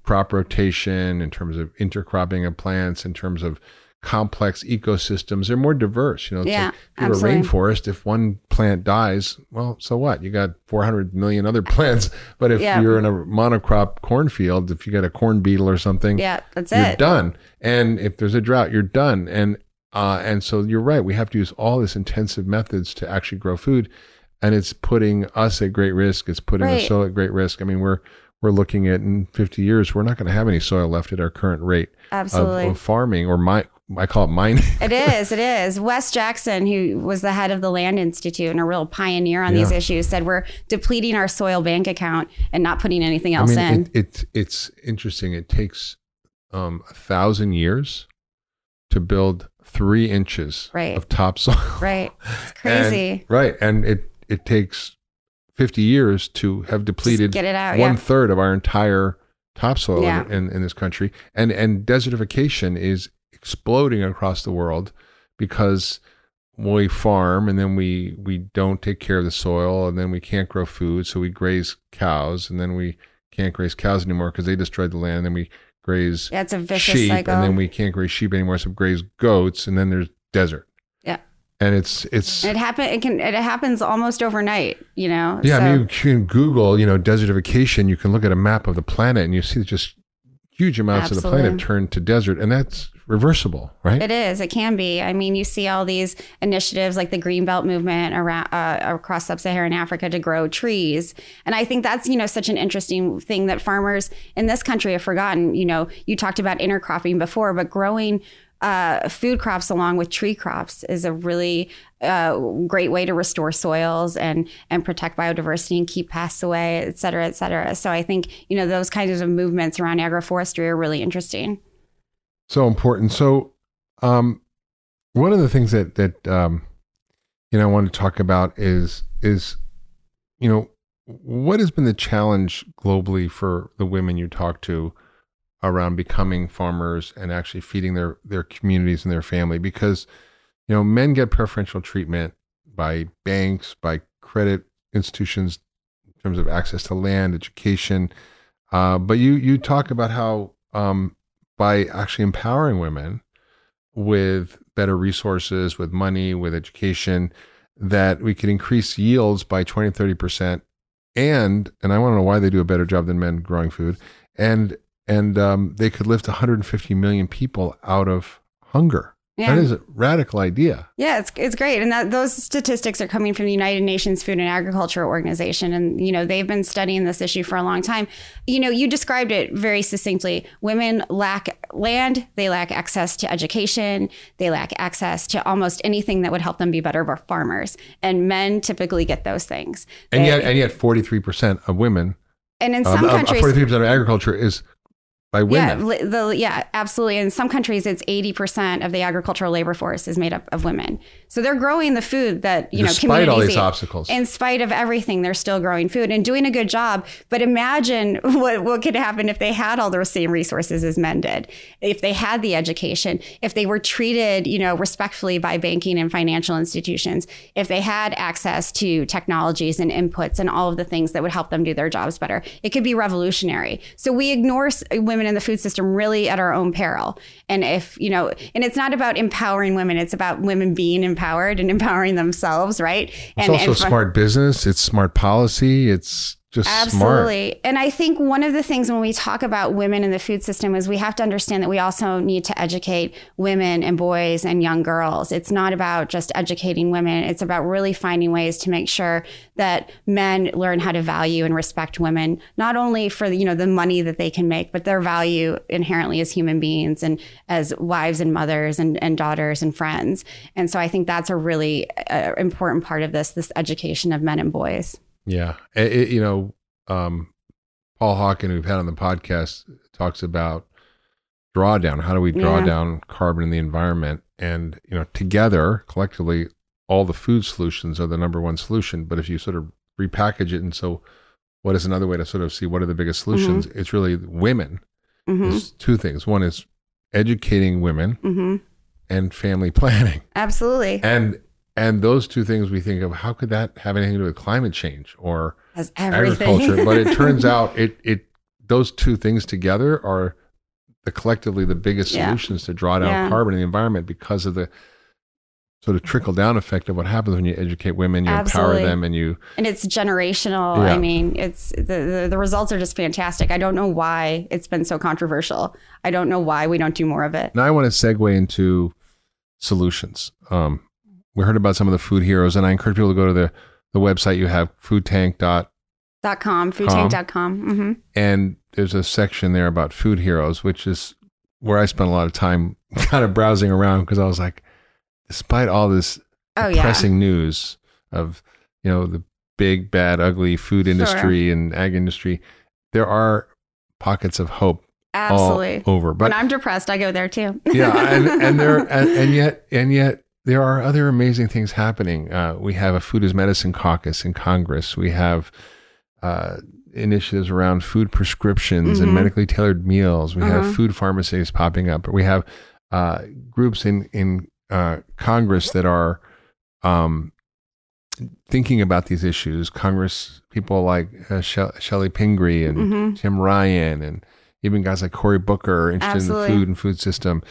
crop rotation, in terms of intercropping of plants, in terms of complex ecosystems, they're more diverse. You know, it's Yeah, like if you have a rainforest, if one plant dies, well, so what? You got 400 million other *laughs* plants. But if Yeah. you're in a monocrop cornfield, if you got a corn beetle or something, Yeah, that's you're it. done. And if there's a drought, you're done. And uh, and so you're right. We have to use all this intensive methods to actually grow food, and it's putting us at great risk. It's putting the Right. soil at great risk. I mean, we're we're looking at in 50 years, we're not going to have any soil left at our current rate of, Absolutely. of farming or my I call it mining. *laughs* It is. It is. Wes Jackson, who was the head of the Land Institute and a real pioneer on these issues, said we're depleting our soil bank account and not putting anything I else mean, in. it, it it's interesting. It takes um, a thousand years to build three inches Right. of topsoil. right. It's *laughs* And- crazy. right. And it, it takes 50 years to have depleted out, one yeah. third of our entire topsoil Yeah. in, in, in this country. And, and desertification is exploding across the world because we farm and then we, we don't take care of the soil and then we can't grow food. So we graze cows and then we can't graze cows anymore because they destroyed the land. And then we graze Yeah, it's a vicious sheep cycle. and then we can't graze sheep anymore. So we graze goats and then there's desert. And it's, it's, it happen. It can. It happens almost overnight. You know. Yeah, So- I mean, you can Google, you know, desertification. You can look at a map of the planet and you see just huge amounts of the planet Absolutely. turned to desert, and that's reversible, right? It is. It can be. I mean, you see all these initiatives like the green belt movement around uh, across sub-Saharan Africa to grow trees, and I think that's you know such an interesting thing that farmers in this country have forgotten. You know, you talked about intercropping before, but growing uh, food crops along with tree crops is a really uh, great way to restore soils and and protect biodiversity and keep pests away, et cetera, et cetera. So I think you know those kinds of movements around agroforestry are really interesting. so important. So, um, one of the things that that um, you know I want to talk about is is you know what has been the challenge globally for the women you talk to around becoming farmers and actually feeding their their communities and their family because you know, men get preferential treatment by banks, by credit institutions in terms of access to land, education. Uh, but you you talk about how um, by actually empowering women with better resources, with money, with education, that we could increase yields by 20, 30%. And, and I want to know why they do a better job than men growing food. And, and um, they could lift 150 million people out of hunger. Yeah. That is a radical idea. Yeah, it's it's great, and that those statistics are coming from the United Nations Food and Agriculture Organization, and you know they've been studying this issue for a long time. You know, you described it very succinctly. Women lack land, they lack access to education, they lack access to almost anything that would help them be better farmers, and men typically get those things. And They- yet, and yet, 43% of women, and in uh, some of- countries, 43% of agriculture is by women. Yeah, the, yeah, absolutely. In some countries, it's eighty percent of the agricultural labor force is made up of women. So they're growing the food that you Despite know all these eat. obstacles. In spite of everything, they're still growing food and doing a good job. But imagine *laughs* what what could happen if they had all those same resources as men did, if they had the education, if they were treated you know respectfully by banking and financial institutions, if they had access to technologies and inputs and all of the things that would help them do their jobs better. It could be revolutionary. So we ignore s- women in the food system really at our own peril. And if, you know, and it's not about empowering women, it's about women being empowered and *laughs* empowering themselves, right? It's and, also and for- smart business. It's smart policy. It's just smart. Absolutely. And I think one of the things when we talk about women in the food system is we have to understand that we also need to educate women and boys and young girls. It's not about just educating women, it's about really finding ways to make sure that men learn how to value and respect women, not only for you know the money that they can make, but their value inherently as human beings and as wives and mothers and, and daughters and friends. And so I think that's a really uh, important part of this, this education of men and boys. Yeah. It- it- you know, um, Paul Hawken, we've had on the podcast, talks about drawdown. How do we draw Yeah. down carbon in the environment? And, you know, together, collectively, all the food solutions are the number one solution. But if you sort of repackage it, and so what is another way to sort of see what are the biggest solutions? It's really women. hmm There's two things. One is educating women hmm and family *laughs* planning. Absolutely. And and those two things we think of how could that have anything to do with climate change or agriculture but it turns *laughs* out it it those two things together are the collectively the biggest Yeah. solutions to draw down Yeah. carbon in the environment because of the sort of trickle down effect of what happens when you educate women you Absolutely. empower them and you and it's generational. Yeah. I mean, it's the, the the results are just fantastic. I don't know why it's been so controversial. I don't know why we don't do more of it. now i want to segue into solutions um we heard about some of the food heroes and i encourage people to go to the the website you have foodtank dot Dot com, foodtank.com. Mm-hmm. and there's a section there about food heroes, which is where I spent a lot of time *laughs* kind of browsing around because I was like, despite all this Oh yeah. depressing news of you know the big bad ugly food industry and ag industry, there are pockets of hope Absolutely. all over. But when I'm depressed, I go there too. yeah, and, and there *laughs* and, and yet and yet there are other amazing things happening. Uh, we have a food as medicine caucus in Congress. We have uh, initiatives around food prescriptions and Mhm. medically tailored meals. We have Uh-huh. food pharmacies popping up. We have uh, groups in in uh, Congress that are um, thinking about these issues. Congress people like uh, Shel- Chellie Pingree and Mhm. Tim Ryan and even guys like Cory Booker are interested Absolutely. in the food and food system.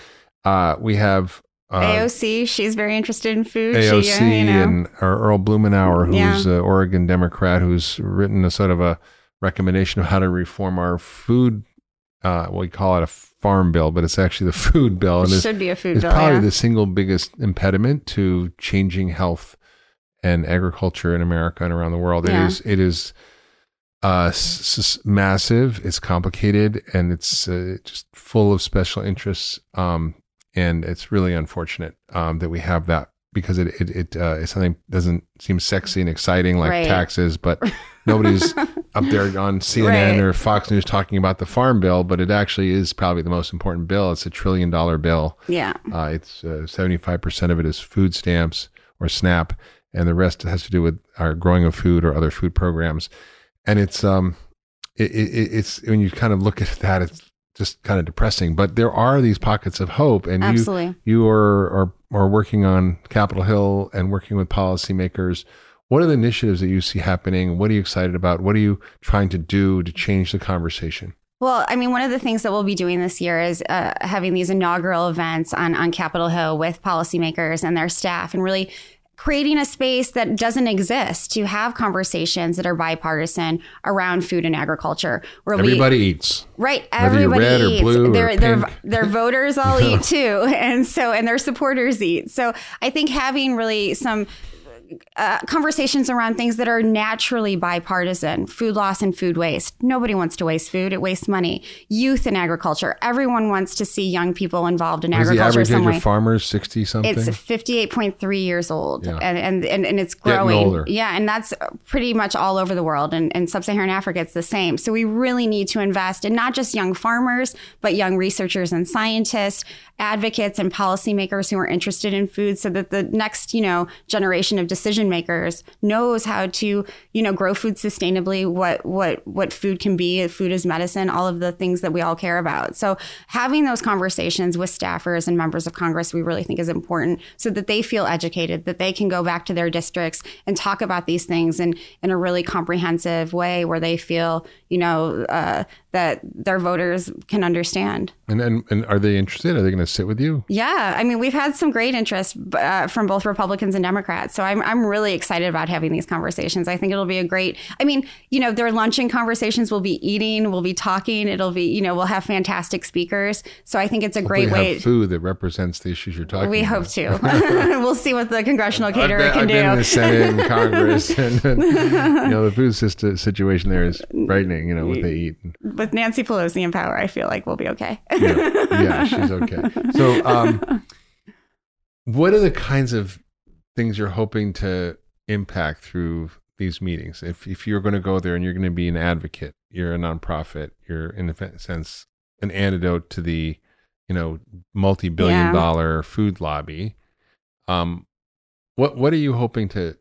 Uh, we have uh, AOC, she's very interested in food. AOC she, uh, you know, and or Earl Blumenauer, who's Yeah. an Oregon Democrat, who's written a sort of a recommendation of how to reform our food. Uh, we call it a farm bill, but it's actually the *laughs* food bill, and it it's, should be a food it's bill. probably yeah. the single biggest impediment to changing health and agriculture in America and around the world. Yeah. It is it is uh, s- s- massive. It's complicated, and it's uh, just full of special interests. Um, and it's really unfortunate um, that we have that because it it, it uh, something that doesn't seem sexy and exciting like Right. taxes, but *laughs* nobody's up there on CNN Right. or Fox News talking about the farm bill. But it actually is probably the most important bill. It's a trillion dollar bill. yeah. Uh, it's seventy five percent of it is food stamps or SNAP, and the rest has to do with our growing of food or other food programs. And it's um, it, it, it's when you kind of look at that, it's just kind of depressing. But there are these pockets of hope, and Absolutely. you you are, are are working on Capitol Hill and working with policymakers. What are the initiatives that you see happening? What are you excited about? What are you trying to do to change the conversation? Well, I mean, one of the things that we'll be doing this year is uh, having these inaugural events on, on Capitol Hill with policymakers and their staff and really creating a space that doesn't exist to have conversations that are bipartisan around food and agriculture where Everybody we eats. right everybody red or eats. blue or their, their, their voters all *laughs* eat too *laughs* and so and their supporters eat. So i think having really some uh, conversations around things that are naturally bipartisan food loss and food waste. Nobody wants to waste food, it wastes money. Youth in agriculture. Everyone wants to see young people involved in What is the agriculture average age of farmers? Sixty something. It's 58.3 years old Yeah. and, and, and, and it's growing. older. Yeah. And that's pretty much all over the world. And in sub Saharan Africa, it's the same. So we really need to invest in not just young farmers, but young researchers and scientists, advocates and policymakers who are interested in food so that the next, you know, generation of decision makers knows how to, you know, grow food sustainably, what, what, what food can be, food is medicine, all of the things that we all care about. So having those conversations with staffers and members of Congress, we really think is important so that they feel educated, that they can go back to their districts and talk about these things in, in a really comprehensive way where they feel, you know, uh, that their voters can understand. and, and and are they interested? Are they going to sit with you? Yeah, I mean, we've had some great interest uh, from both Republicans and Democrats. So I'm, I'm really excited about having these conversations. I think it'll be a great, I mean, you know, their luncheon conversations, we'll be eating, we'll be talking, it'll be, you know, we'll have fantastic speakers. So I think it's a great we way. have food that represents the issues you're talking we about. hope to. *laughs* *laughs* we'll see what the congressional caterer been, can I've do. been in the Senate and Congress, *laughs* and you know the food system situation there is frightening. You know what they eat. With Nancy Pelosi in power, I feel like we'll be okay. Yeah, yeah she's okay. So, um, what are the kinds of things you're hoping to impact through these meetings? If if you're going to go there and you're going to be an advocate, you're a nonprofit, you're in a sense an antidote to the you know multi-billion Yeah. dollar food lobby. Um, what what are you hoping to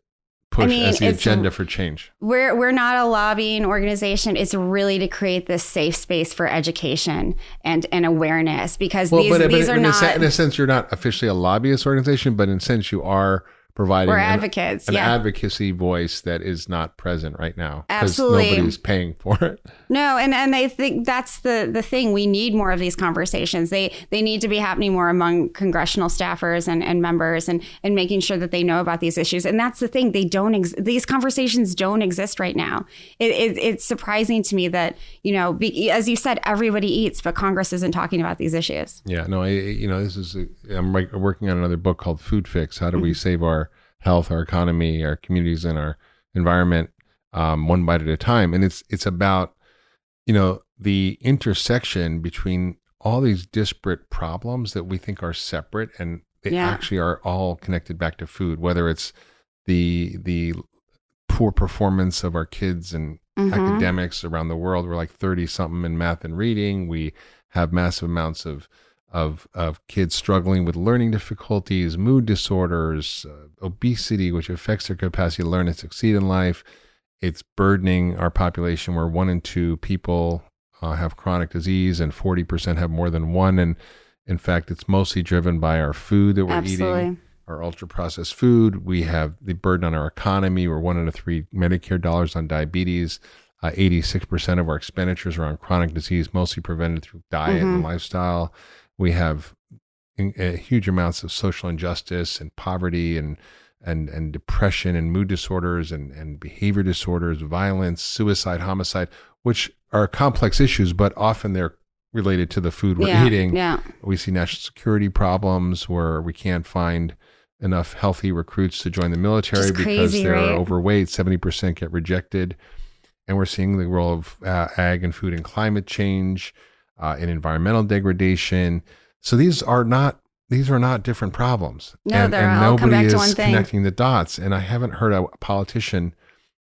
push mean, as the agenda for change? We're we're not a lobbying organization. It's really to create this safe space for education and, and awareness because these but, these but are in, a not se- in a sense, you're not officially a lobbyist organization, but in a sense, you are providing we're an- advocates. an yeah. advocacy voice that is not present right now Absolutely. nobody's paying for it. No, and and I think that's the the thing. We need more of these conversations. They they need to be happening more among congressional staffers and, and members, and and making sure that they know about these issues. And that's the thing. They don't. Ex- these conversations don't exist right now. It, it, it's surprising to me that you know, be, as you said, everybody eats, but Congress isn't talking about these issues. Yeah, no, I, you know, this is I'm working on another book called Food Fix. How do Mm-hmm. we save our health, our economy, our communities, and our environment um, one bite at a time? And it's it's about you know the intersection between all these disparate problems that we think are separate and they Yeah. actually are all connected back to food. Whether it's the the poor performance of our kids and Mhm. academics around the world. We're like 30 something in math and reading. We have massive amounts of of of kids struggling with learning difficulties, mood disorders, uh, obesity, which affects their capacity to learn and succeed in life. It's burdening our population where one in two people uh, have chronic disease and 40% have more than one. And in fact, it's mostly driven by our food that we're eating our ultra processed food. We have the burden on our economy. We're one out of three Medicare dollars on diabetes. Uh, 86% of our expenditures are on chronic disease, mostly prevented through diet and lifestyle. We have in, uh, huge amounts of social injustice and poverty and and and depression and mood disorders and and behavior disorders, violence, suicide, homicide, which are complex issues, but often they're related to the food we're yeah. eating. Yeah. We see national security problems where we can't find enough healthy recruits to join the military Just because they're right? overweight. 70% get rejected. And we're seeing the role of uh, ag and food and climate change, uh, and environmental degradation. So these are not these are not different problems. No, and, they're and all come nobody back to is one thing. connecting the dots. And I haven't heard a politician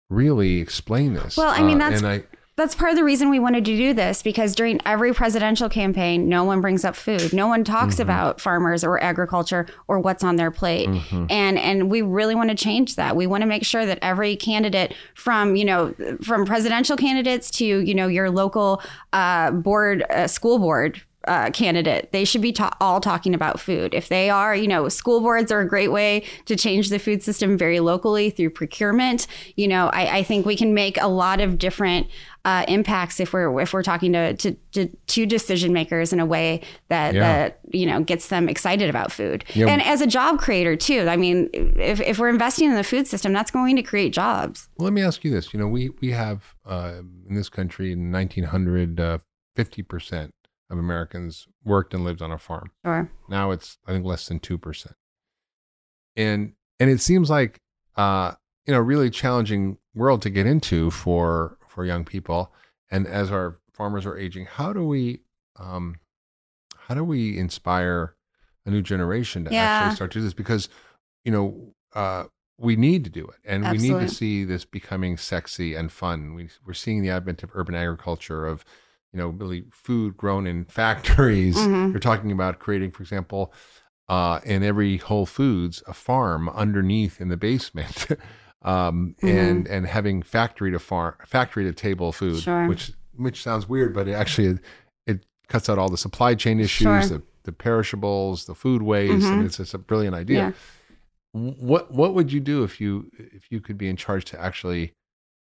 really explain this. Well, I mean, Uh, that's- and I that's part of the reason we wanted to do this because during every presidential campaign, no one brings up food. No one talks Mm-hmm. about farmers or agriculture or what's on their plate. Mm-hmm. And and we really want to change that. We want to make sure that every candidate from, you know, from presidential candidates to, you know, your local uh, board, uh, school board uh, candidate, they should be ta- all talking about food. If they are, you know, school boards are a great way to change the food system very locally through procurement. You know, I, I think we can make a lot of different uh, impacts if we're if we're talking to, to to to decision makers in a way that Yeah. that you know gets them excited about food. Yeah. And as a job creator too. I mean, if if we're investing in the food system, that's going to create jobs. Well, let me ask you this. You know, we we have uh, in this country in 1900, uh, 50% of Americans worked and lived on a farm. Or Now it's I think less than two percent, and and it seems like uh, you know really challenging world to get into for for young people. And as our farmers are aging, how do we um, how do we inspire a new generation to Yeah. actually start to do this? Because you know uh, we need to do it, and we need to see this becoming sexy and fun. We, we're seeing the advent of urban agriculture of you know really food grown in factories. Mhm. *laughs* You're talking about creating, for example, uh, in every Whole Foods, a farm underneath in the basement, *laughs* um, Mm-hmm. and and having factory to farm, factory to table food, Sure. which which sounds weird, but it actually it cuts out all the supply chain issues, Sure. the the perishables, the food waste. I Mhm. mean, it's just a brilliant idea. Yeah. What what would you do if you if you could be in charge to actually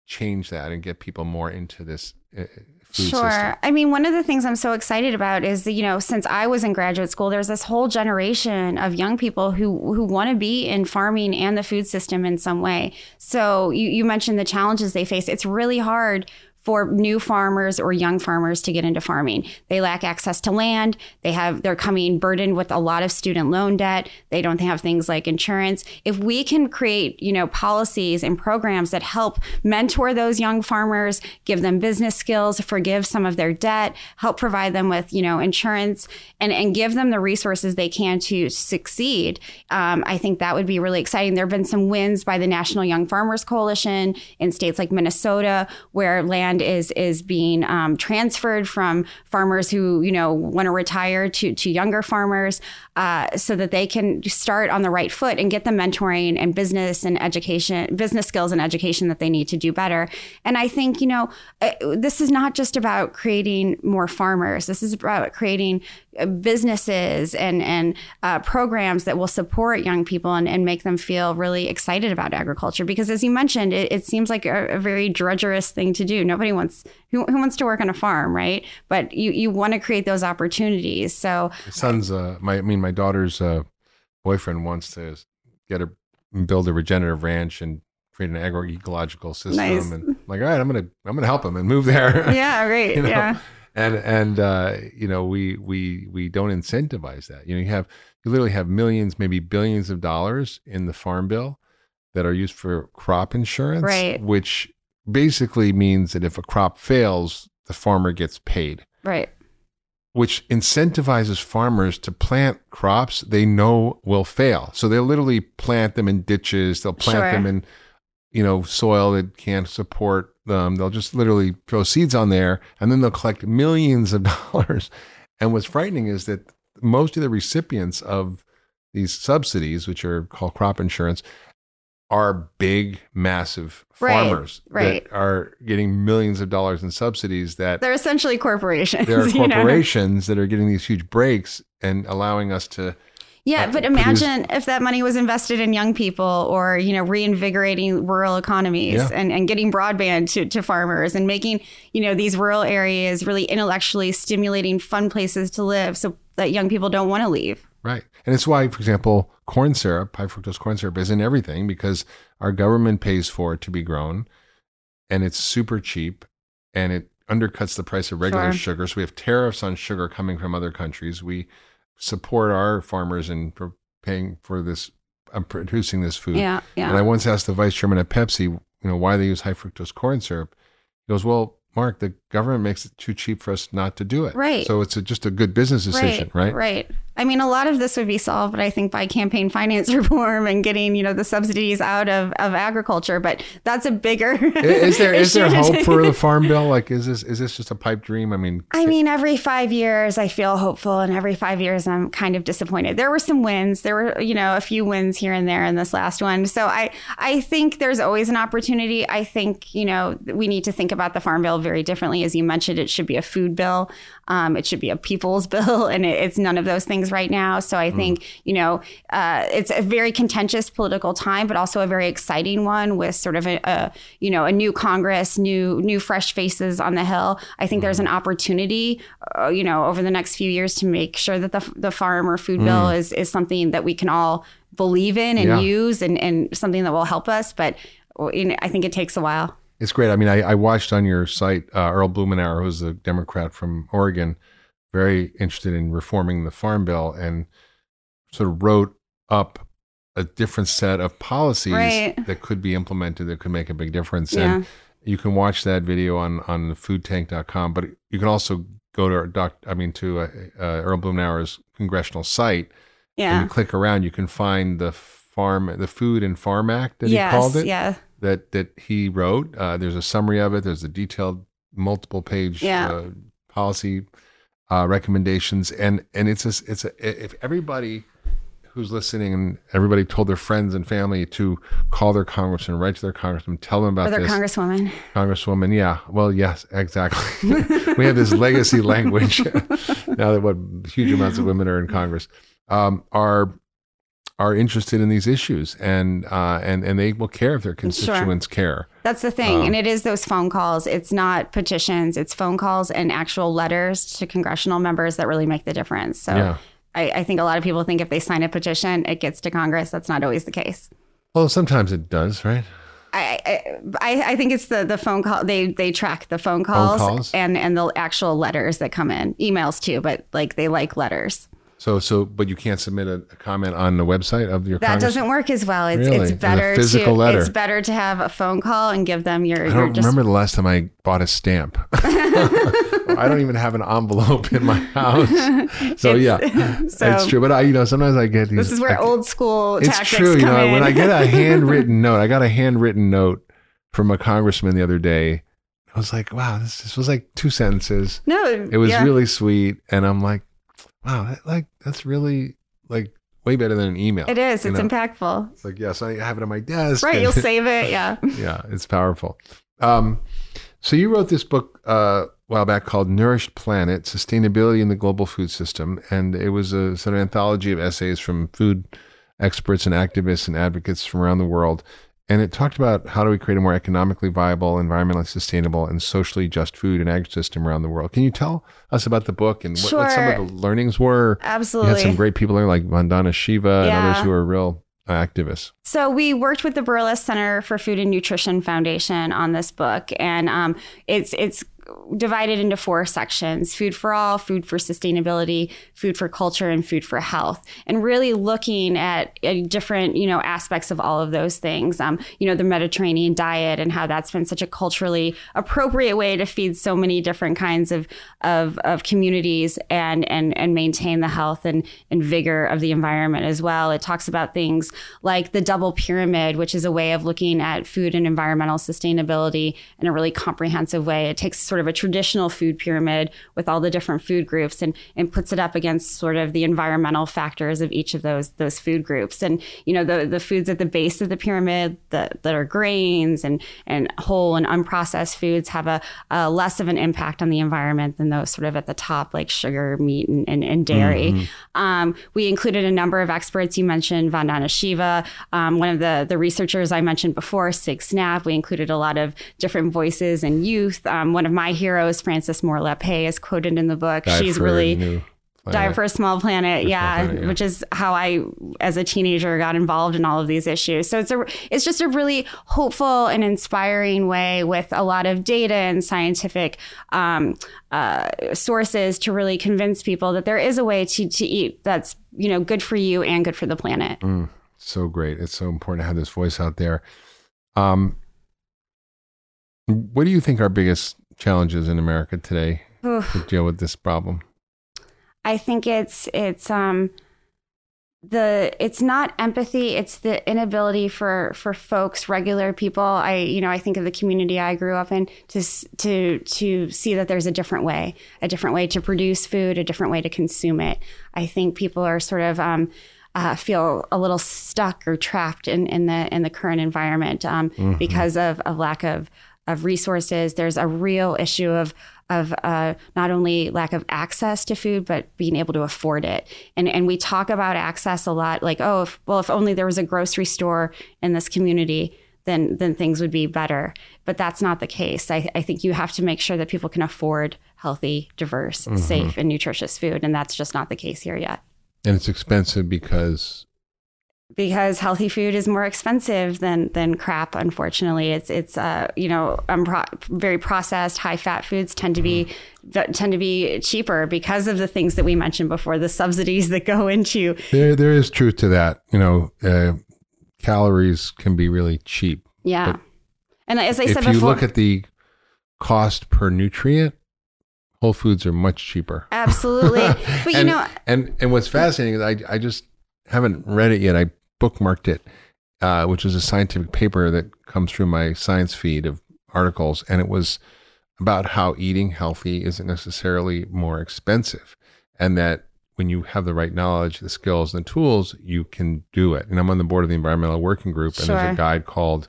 change that and get people more into this uh, Sure. system? I mean, one of the things I'm so excited about is that, you know, since I was in graduate school, there's this whole generation of young people who who want to be in farming and the food system in some way. So you, you mentioned the challenges they face. It's really hard for new farmers or young farmers to get into farming. They lack access to land. They have they're coming burdened with a lot of student loan debt. They don't have things like insurance. If we can create, you know, policies and programs that help mentor those young farmers, give them business skills, forgive some of their debt, help provide them with, you know, insurance and, and give them the resources they can to succeed, um, I think that would be really exciting. There have been some wins by the National Young Farmers Coalition in states like Minnesota, where land is is being um, transferred from farmers who you know want to retire to to younger farmers, uh, so that they can start on the right foot and get the mentoring and business and education, business skills and education that they need to do better. And I think you know uh, this is not just about creating more farmers. This is about creating uh, businesses and and uh, programs that will support young people and, and make them feel really excited about agriculture. Because as you mentioned, it, it seems like a, a very drudgerous thing to do. Nobody wants who, who wants to work on a farm, right? But you you want to create those opportunities. So My son's, uh, my, I mean, my daughter's uh, boyfriend wants to get a build a regenerative ranch and create an agroecological system. Nice. And like, all right, I'm gonna, I'm gonna help him and move there. *laughs* yeah, great, *laughs* You know? yeah, and and uh, you know, we we we don't incentivize that. You know, you have you literally have millions, maybe billions of dollars in the farm bill that are used for crop insurance, Right. Which basically means that if a crop fails, the farmer gets paid right, which incentivizes farmers to plant crops they know will fail. So they'll literally plant them in ditches, they'll plant Sure. them in you know soil that can't support them. They'll just literally throw seeds on there and then they'll collect millions of *laughs* dollars. And what's frightening is that most of the recipients of these subsidies, which are called crop insurance, are big, massive farmers right. that are getting millions of dollars in subsidies that they're essentially corporations. there are *laughs* you know? corporations that are getting these huge breaks and allowing us to Yeah, uh, but produce- imagine if that money was invested in young people or, you know, reinvigorating rural economies Yeah. and, and getting broadband to, to farmers and making, you know, these rural areas really intellectually stimulating fun places to live so that young people don't want to leave. right and it's why for example corn syrup high fructose corn syrup is in everything because our government pays for it to be grown and it's super cheap and it undercuts the price of regular Sure. sugar so we have tariffs on sugar coming from other countries we support our farmers in for paying for this uh, producing this food Yeah, yeah. And I once asked the vice chairman at Pepsi, you know, why they use high fructose corn syrup. He goes, "Well, Mark, the government makes it too cheap for us not to do it. Right. So it's a, just a good business decision, right? Right. I mean, a lot of this would be solved, but I think by campaign finance *laughs* reform and getting, you know, the subsidies out of, of agriculture. But that's a bigger. is there *laughs* is there hope for the farm bill? *laughs* Like, is this is this just a pipe dream? I mean, I mean, every five years I feel hopeful, and every five years I'm kind of disappointed. There were some wins. There were, you know, a few wins here and there in this last one. So I I think there's always an opportunity. I think you know we need to think about the farm bill very differently. As you mentioned, it should be a food bill. Um, it should be a people's bill, and it, it's none of those things right now. So I mm. think you know uh, it's a very contentious political time, but also a very exciting one with sort of a, a, you know a new Congress, new new fresh faces on the Hill. I think mm. there's an opportunity, uh, you know, over the next few years to make sure that the the farm or food mm. bill is is something that we can all believe in and yeah. use, and and something that will help us. But you know, I think it takes a while. It's great. I mean, I, I watched on your site uh, Earl Blumenauer, who's a Democrat from Oregon, very interested in reforming the farm bill, and sort of wrote up a different set of policies right. that could be implemented that could make a big difference. Yeah. And you can watch that video on on foodtank.com, but you can also go to doc. I mean, to uh, uh, Earl Blumenauer's congressional site. Yeah. And click around, you can find the farm, the Food and Farm Act that yes, he called it. Yeah that that he wrote. Uh, there's a summary of it. There's a detailed, multiple page yeah. uh, policy uh, recommendations, and and it's a, it's a, if everybody who's listening and everybody told their friends and family to call their congressman, write to their congressman, tell them about or their this. congresswoman. Congresswoman, yeah. Well, yes, exactly. *laughs* we have this legacy *laughs* language *laughs* now that what huge amounts of women are in Congress. Um, are are interested in these issues and uh, and and they will care if their constituents sure. care. That's the thing, um, and it is those phone calls. It's not petitions; it's phone calls and actual letters to congressional members that really make the difference. So, yeah. I, I think a lot of people think if they sign a petition, it gets to Congress. That's not always the case. Well, sometimes it does, right? I, I, I think it's the the phone call. They they track the phone calls, phone calls, and and the actual letters that come in, emails too, but like they like letters. So, so, but you can't submit a, a comment on the website of your. That Congress? doesn't work as well. It's really? it's better physical to letter. it's better to have a phone call and give them your. I don't just... remember the last time I bought a stamp. *laughs* *laughs* I don't even have an envelope in my house. So it's, yeah, *laughs* so, it's true. But I, you know, sometimes I get these. This is where I, old school. It's true. You know, in. when I get a handwritten note, I got a handwritten note from a congressman the other day. I was like, wow, this, this was like two sentences. No, it was yeah. really sweet, and I'm like, wow, that, like that's really like way better than an email. It is. It's know? impactful. It's like, yes, I have it on my desk. Right. you'll *laughs* save it. Yeah. *laughs* yeah. It's powerful. Um, so you wrote this book uh, a while back called Nourished Planet, Sustainability in the Global Food System. And it was a sort of anthology of essays from food experts and activists and advocates from around the world and it talked about how do we create a more economically viable, environmentally sustainable, and socially just food and ag system around the world. Can you tell us about the book and what, sure. what some of the learnings were? Absolutely. You had some great people there like Vandana Shiva yeah. and others who are real activists. So we worked with the Barillas Center for Food and Nutrition Foundation on this book, and um, it's it's divided into four sections food for all, food for sustainability, food for culture, and food for health. And really looking at, different, you know, aspects of all of those things. Um, you know, the Mediterranean diet and how that's been such a culturally appropriate way to feed so many different kinds of, of, of communities and, and, and maintain the health and, and vigor of the environment as well. It talks about things like the double pyramid, which is a way of looking at food and environmental sustainability in a really comprehensive way. It takes sort of a traditional food pyramid with all the different food groups and, and puts it up against sort of the environmental factors of each of those those food groups. And you know the the foods at the base of the pyramid that, that are grains and and whole and unprocessed foods have a, a less of an impact on the environment than those sort of at the top like sugar, meat, and, and, and dairy. Mm-hmm. Um, we included a number of experts. You mentioned Vandana Shiva, um, one of the the researchers I mentioned before, Sieg Snapp. We included a lot of different voices and youth. Um, one of my my heroes, Frances Moore is quoted in the book. Die She's really Diet for a Small Planet, yeah, small planet, yeah, which is how I, as a teenager, got involved in all of these issues. So it's a, it's just a really hopeful and inspiring way with a lot of data and scientific um, uh, sources to really convince people that there is a way to to eat that's you know good for you and good for the planet. Mm, so great! It's so important to have this voice out there. Um, what do you think our biggest challenges in America today Oof. to deal with this problem? I think it's it's um the it's not empathy it's the inability for for folks regular people i you know i think of the community i grew up in to to to see that there's a different way a different way to produce food a different way to consume it i think people are sort of um, uh, feel a little stuck or trapped in, in the in the current environment um, mm-hmm. because of, of lack of of resources. There's a real issue of of uh, not only lack of access to food, but being able to afford it. And and we talk about access a lot, like oh, if, well, if only there was a grocery store in this community, then then things would be better. But that's not the case. I, I think you have to make sure that people can afford healthy, diverse, mm-hmm. safe, and nutritious food, and that's just not the case here yet. And it's expensive because because healthy food is more expensive than than crap. Unfortunately, it's it's uh, you know um, pro- very processed, high fat foods tend to be mm-hmm. tend to be cheaper because of the things that we mentioned before, the subsidies that go into. There there is truth to that. You know, uh, calories can be really cheap. Yeah, and as I said before, if you look at the cost per nutrient, Whole Foods are much cheaper. Absolutely, *laughs* but you and, know, and and what's fascinating is I I just haven't read it yet. I bookmarked it, uh, which is a scientific paper that comes through my science feed of articles, and it was about how eating healthy isn't necessarily more expensive, and that when you have the right knowledge, the skills, and the tools, you can do it. And I'm on the board of the Environmental Working Group, and sure. there's a guide called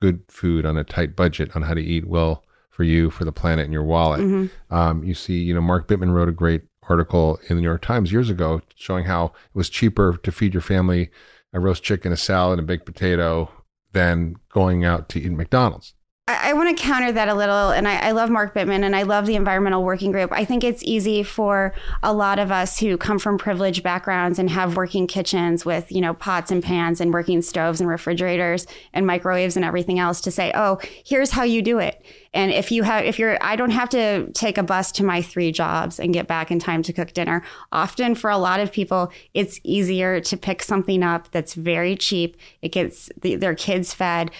"Good Food on a Tight Budget" on how to eat well for you, for the planet, and your wallet. Mm-hmm. Um, you see, you know, Mark Bittman wrote a great article in the New York Times years ago showing how it was cheaper to feed your family a roast chicken, a salad, a baked potato than going out to eat McDonald's. I, I want to counter that a little, and I, I, love Mark Bittman and I love the Environmental Working Group. I think it's easy for a lot of us who come from privileged backgrounds and have working kitchens with, you know, pots and pans and working stoves and refrigerators and microwaves and everything else to say, oh, here's how you do it. And if you have, if you're, I don't have to take a bus to my three jobs and get back in time to cook dinner. Often for a lot of people, it's easier to pick something up that's very cheap. It gets the, their kids fed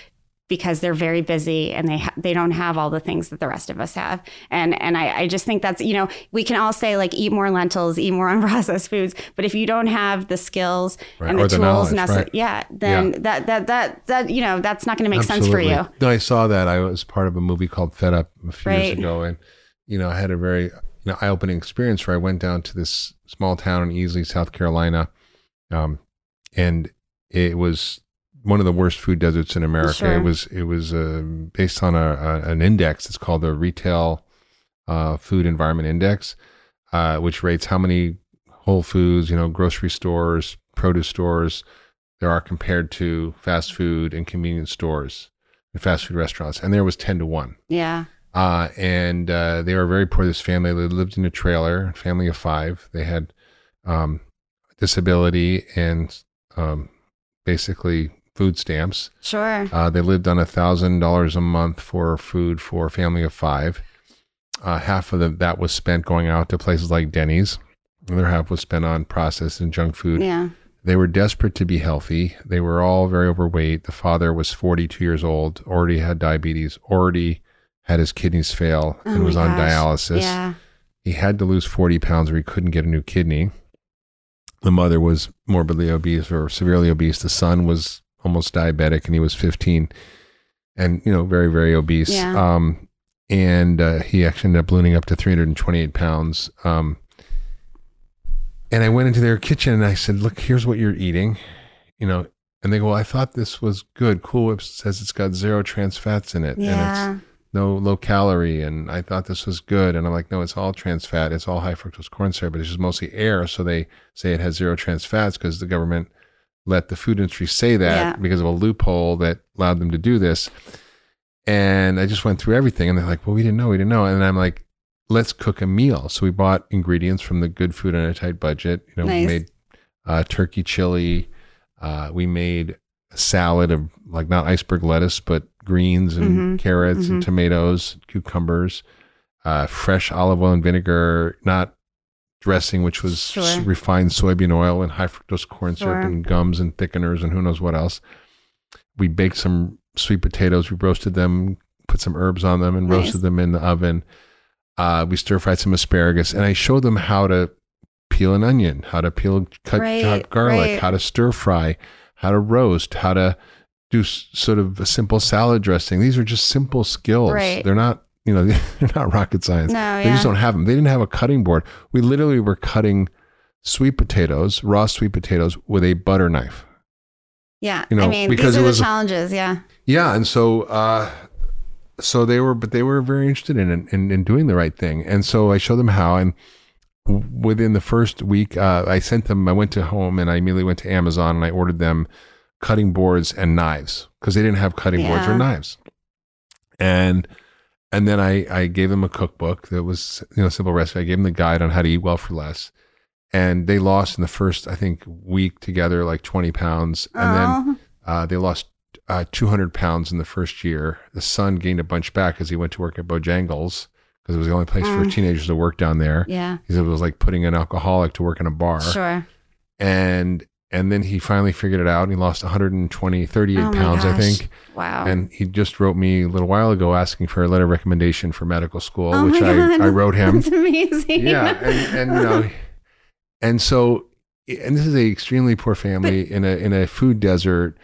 because they're very busy and they ha- they don't have all the things that the rest of us have. And and I, I just think that's you know we can all say like eat more lentils, eat more *laughs* unprocessed foods, but if you don't have the skills right. and the, the tools necessary, right. yeah, then yeah. that that that that you know that's not going to make Absolutely. sense for you. No, I saw that. I was part of a movie called Fed Up a few right. years ago, and you know I had a very you know, eye-opening experience where I went down to this small town in Easley, South Carolina, um, and it was one of the worst food deserts in America. Sure. It was it was uh, based on a, a, an index. It's called the Retail uh, Food Environment Index, uh, which rates how many Whole Foods, you know, grocery stores, produce stores there are compared to fast food and convenience stores and fast food restaurants, and there was ten to one. Yeah. Uh, and uh, they were very poor. This family they lived in a trailer, family of five. They had um, disability and um, basically food stamps. Sure. Uh, they lived on a thousand dollars a month for food for a family of five. Uh, half of the, that was spent going out to places like Denny's. The other half was spent on processed and junk food. Yeah. They were desperate to be healthy. They were all very overweight. The father was 42 years old, already had diabetes, already had his kidneys fail, oh and was on dialysis. Yeah. He had to lose 40 pounds or he couldn't get a new kidney. The mother was morbidly obese or severely obese. The son was almost diabetic, and he was 15, and you know, very very obese. Yeah. Um, and uh, he actually ended up ballooning up to 328 pounds. Um, and I went into their kitchen and I said, "Look, here's what you're eating," you know. And they go, well, "I thought this was good. Cool Whip says it's got zero trans fats in it, yeah. and it's no low calorie." And I thought this was good. And I'm like, "No, it's all trans fat. It's all high fructose corn syrup, but it's just mostly air." So they say it has zero trans fats because the government let the food industry say that yeah. because of a loophole that allowed them to do this. And I just went through everything and they're like, well, we didn't know, we didn't know. And I'm like, let's cook a meal. So we bought ingredients from the good food on a tight budget. You know, nice. we made uh, turkey chili. Uh, we made a salad of like not iceberg lettuce, but greens and mm-hmm. carrots mm-hmm. and tomatoes, cucumbers, uh, fresh olive oil and vinegar, not dressing, which was sure. refined soybean oil and high fructose corn sure. syrup and gums and thickeners and who knows what else. We baked some sweet potatoes. We roasted them, put some herbs on them, and roasted them in the oven. Uh, we stir fried some asparagus, and I showed them how to peel an onion, how to peel cut Right, chop garlic, right. how to stir fry, how to roast, how to do s- sort of a simple salad dressing. These are just simple skills. Right. They're not, you know, *laughs* they're not rocket science. No, they just don't have them. They didn't have a cutting board. We literally were cutting sweet potatoes, raw sweet potatoes, with a butter knife. Yeah. You know, I mean, because these are the was a- challenges. Yeah. Yeah, and so uh, so they were, but they were very interested in in, in doing the right thing, and so I showed them how. And within the first week, uh, I sent them. I went to home and I immediately went to Amazon and I ordered them cutting boards and knives because they didn't have cutting boards or knives. And and then I I gave them a cookbook that was you know simple recipe. I gave them the guide on how to eat well for less. And they lost in the first, I think, week together like 20 pounds. And then uh, they lost uh, 200 pounds in the first year. The son gained a bunch back as he went to work at Bojangles because it was the only place for Mm. teenagers to work down there. yeah. Because it was like putting an alcoholic to work in a bar. Sure. And and then he finally figured it out and he lost 120, 38 Oh pounds, I think. Wow. And he just wrote me a little while ago asking for a letter of recommendation for medical school, oh which I, I wrote him *laughs* That's amazing. yeah and, and you know and so and this is a extremely poor family in a in a food desert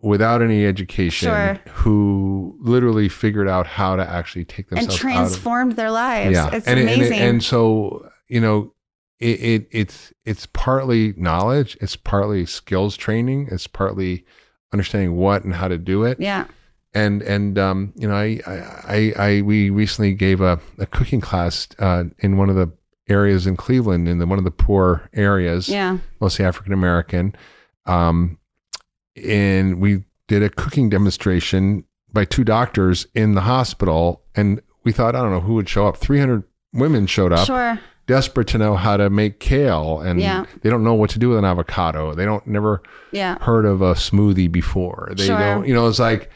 without any education Sure. who literally figured out how to actually take and themselves out of transformed their lives. yeah It's and, it- and, amazing. and so you know it, it it's it's partly knowledge it's partly skills training it's partly understanding what and how to do it yeah. and and um, you know, I, I I I we recently gave a, a cooking class uh, in one of the areas in Cleveland, in the, one of the poor areas, Yeah. mostly African American, um, and we did a cooking demonstration by two doctors in the hospital, and we thought I don't know who would show up. Three hundred women showed up, Sure. Desperate to know how to make kale, and Yeah. they don't know what to do with an avocado. They don't never Yeah. heard of a smoothie before. They Sure. don't, you know, it's like,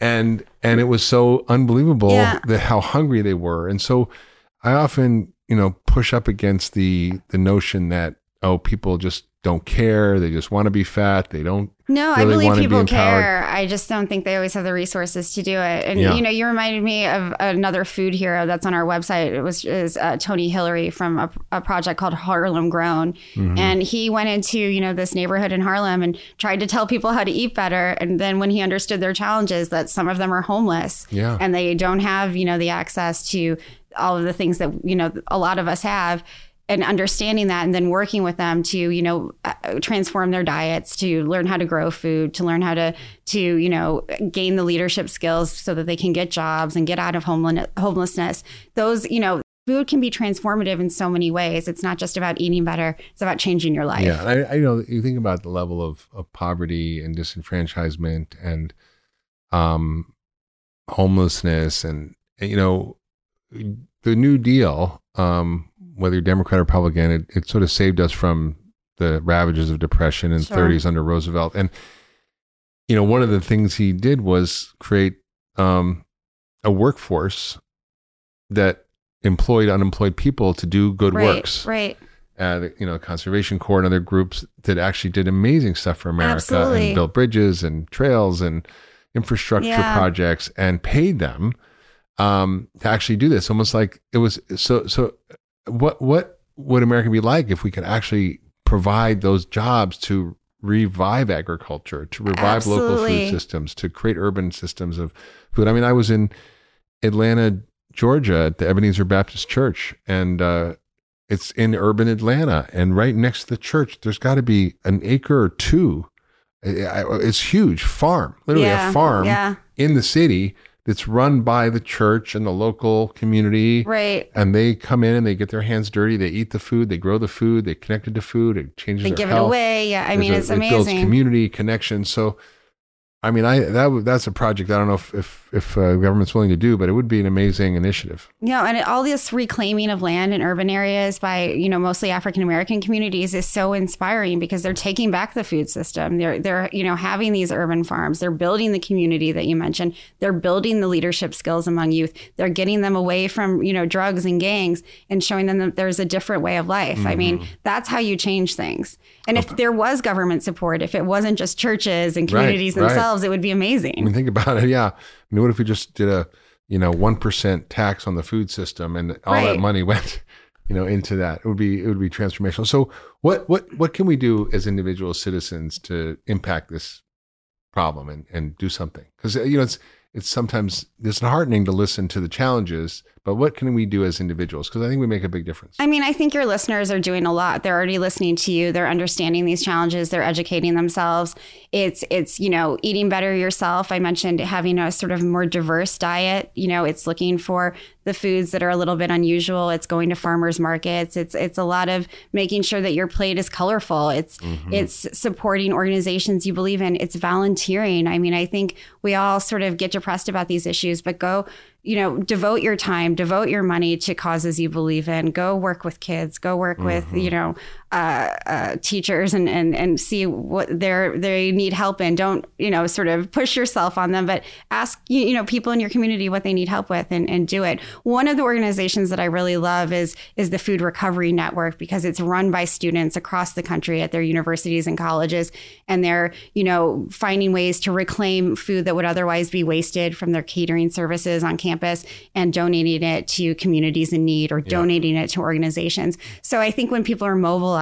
and and it was so unbelievable Yeah. that how hungry they were. And so I often, you know, push up against the the notion that oh, people just don't care. They just want to be fat. They don't. No, I believe wanna be people care. I just don't think they always have the resources to do it. And Yeah. you know, you reminded me of another food hero that's on our website. It was is uh, Tony Hillery from a, a project called Harlem Grown, Mm-hmm. and he went into you know this neighborhood in Harlem and tried to tell people how to eat better. And then when he understood their challenges, that some of them are homeless, Yeah. and they don't have you know the access to all of the things that you know a lot of us have and understanding that and then working with them to you know uh, transform their diets to learn how to grow food to learn how to to you know gain the leadership skills so that they can get jobs and get out of homelessness. Those you know food can be transformative in so many ways. It's not just about eating better. It's about changing your life. Yeah, I, I you know you think about the level of, of poverty and disenfranchisement and um, homelessness and you know the New Deal, um, whether you're Democrat or Republican, it, it sort of saved us from the ravages of depression in Sure. 30s under Roosevelt. And you know, one of the things he did was create um, a workforce that employed unemployed people to do good right works right uh, you know, Conservation Corps and other groups that actually did amazing stuff for America Absolutely. and built bridges and trails and infrastructure Yeah. projects and paid them um, to actually do this. Almost like it was so. So, what what would America be like if we could actually provide those jobs to revive agriculture, to revive local food systems, to create urban systems of food? I mean, I was in Atlanta, Georgia, at the Ebenezer Baptist Church, and uh, it's in urban Atlanta, and right next to the church, there's got to be an acre or two. It's huge farm, literally yeah a farm yeah in the city that's run by the church and the local community. right And they come in and they get their hands dirty. They eat the food. They grow the food. They connect it to food. It changes they give health. it away yeah i There's mean a- it's It builds amazing community connection. So, I mean, I that that's a project I don't know if if if uh, government's willing to do, but it would be an amazing initiative. No, and all this reclaiming of land in urban areas by you know mostly African American communities is so inspiring because they're taking back the food system. They're they're you know having these urban farms. They're building the community that you mentioned. They're building the leadership skills among youth. They're getting them away from you know drugs and gangs and showing them that there's a different way of life. I mean, Mm-hmm. that's how you change things. And if there was government support, if it wasn't just churches and communities right. themselves, it would be amazing. I mean, think about it. Yeah. I mean, what if we just did a, you know, 1% tax on the food system and all that money *laughs* went, you know, into that. It would be it would be transformational. So what what what can we do as individual citizens to impact this problem and and do something? Because uh, you know it's it's sometimes disheartening to listen to the challenges, but what can we do as individuals? Because I think we make a big difference. I mean, I think your listeners are doing a lot. They're already listening to you. They're understanding these challenges. They're educating themselves. It's it's you know eating better yourself. I mentioned having a sort of more diverse diet. You know, it's looking for the foods that are a little bit unusual. It's going to farmers markets. It's it's a lot of making sure that your plate is colorful. It's mm-hmm. it's supporting organizations you believe in. It's volunteering. I mean, I think we all sort of get depressed about these issues, but go you know, devote your time, devote your money to causes you believe in. Go work with kids. Go work mm-hmm. with, you know, uh, uh, teachers and, and and see what they're they need help in. Don't you know sort of push yourself on them, but ask you, you know people in your community what they need help with and, and do it. One of the organizations that I really love is is the Food Recovery Network because it's run by students across the country at their universities and colleges, and they're you know finding ways to reclaim food that would otherwise be wasted from their catering services on campus and donating it to communities in need or yeah. donating it to organizations. So I think when people are mobile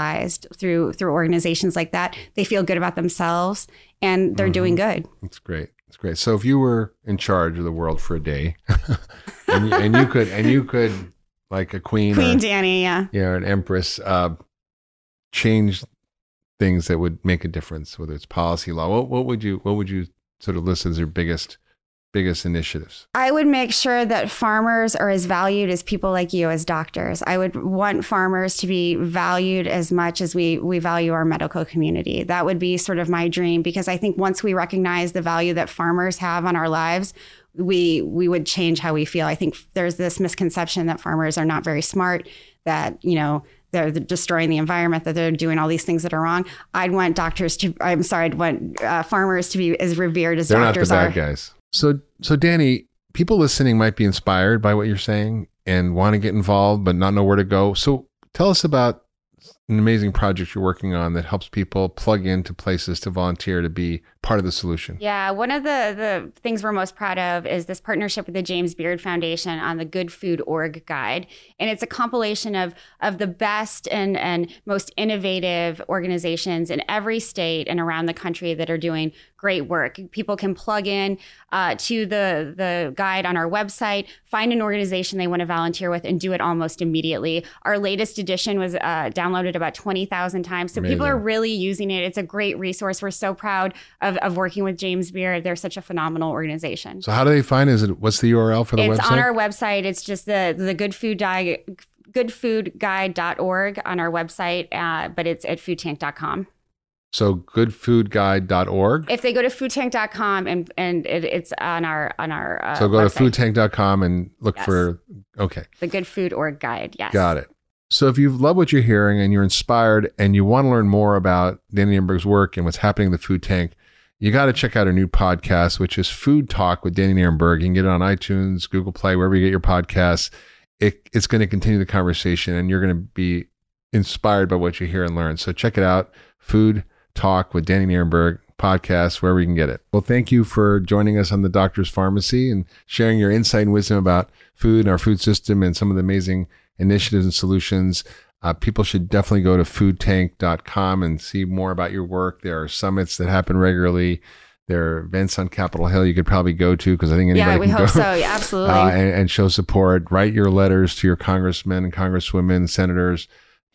through through organizations like that, they feel good about themselves and they're mm-hmm. doing good. That's great. That's great. So if you were in charge of the world for a day, *laughs* and, you, and, you could and you could like a queen, Queen or, Dani, yeah, yeah, an empress, uh, change things that would make a difference, whether it's policy, law. What what would you what would you sort of list as your biggest biggest initiatives? I would make sure that farmers are as valued as people like you as doctors. I would want farmers to be valued as much as we we value our medical community. That would be sort of my dream because I think once we recognize the value that farmers have on our lives, we we would change how we feel. I think there's this misconception that farmers are not very smart, that, you know, they're destroying the environment, that they're doing all these things that are wrong. I'd want doctors to, I'm sorry, I'd want uh, farmers to be as revered as they're doctors are. They're not the bad are. guys. So, so Dani, people listening might be inspired by what you're saying and want to get involved, but not know where to go. So, tell us about an amazing project you're working on that helps people plug into places to volunteer to be part of the solution. Yeah, one of the the things we're most proud of is this partnership with the James Beard Foundation on the Good Food Org Guide, and it's a compilation of of the best and and most innovative organizations in every state and around the country that are doing great work. People can plug in uh, to the the guide on our website, find an organization they want to volunteer with, and do it almost immediately. Our latest edition was uh, downloaded about twenty thousand times, so Amazing. people are really using it. It's a great resource. We're so proud of, of working with James Beard. They're such a phenomenal organization. So how do they find? Is it what's the URL for the it's website? It's on our website. It's just the the Good Food Diet goodfoodguide.org on our website, uh, but it's at foodtank.com. So goodfoodguide.org. If they go to foodtank.com and and it, it's on our on our uh, So go website. to foodtank.com and look yes. for okay. The Good Food Org Guide. Yes. Got it. So if you love what you're hearing and you're inspired and you want to learn more about Dani Nierenberg's work and what's happening in the food tank, you got to check out our new podcast, which is Food Talk with Dani Nierenberg. You can get it on iTunes, Google Play, wherever you get your podcasts. It, it's going to continue the conversation and you're going to be inspired by what you hear and learn. So check it out. Food Talk with Dani Nierenberg podcast, wherever you can get it. Well, thank you for joining us on the Doctor's Farmacy and sharing your insight and wisdom about food and our food system and some of the amazing initiatives and solutions. Uh, people should definitely go to foodtank.com and see more about your work. There are summits that happen regularly. There are events on Capitol Hill you could probably go to because I think anybody yeah, we can hope go, so. *laughs* Yeah, absolutely. Uh, and, and, show support. Write your letters to your congressmen and congresswomen, senators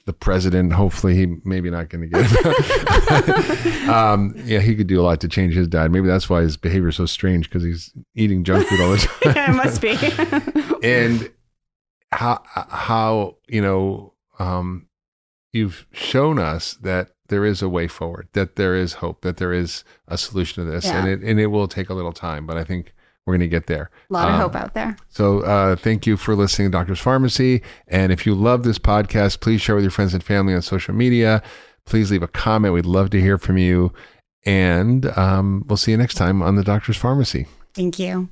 the president. Hopefully, he maybe not going to get it. *laughs* um, yeah, he could do a lot to change his diet. Maybe that's why his behavior is so strange because he's eating junk food all the *laughs* time. yeah, it must be. *laughs* and how how you know um, you've shown us that there is a way forward, that there is hope, that there is a solution to this, yeah. and it and it will take a little time, but I think we're going to get there. A lot of um, hope out there. So, uh, thank you for listening to Doctor's Farmacy. And if you love this podcast, please share with your friends and family on social media. Please leave a comment. We'd love to hear from you. And um, we'll see you next time on the Doctor's Farmacy. Thank you.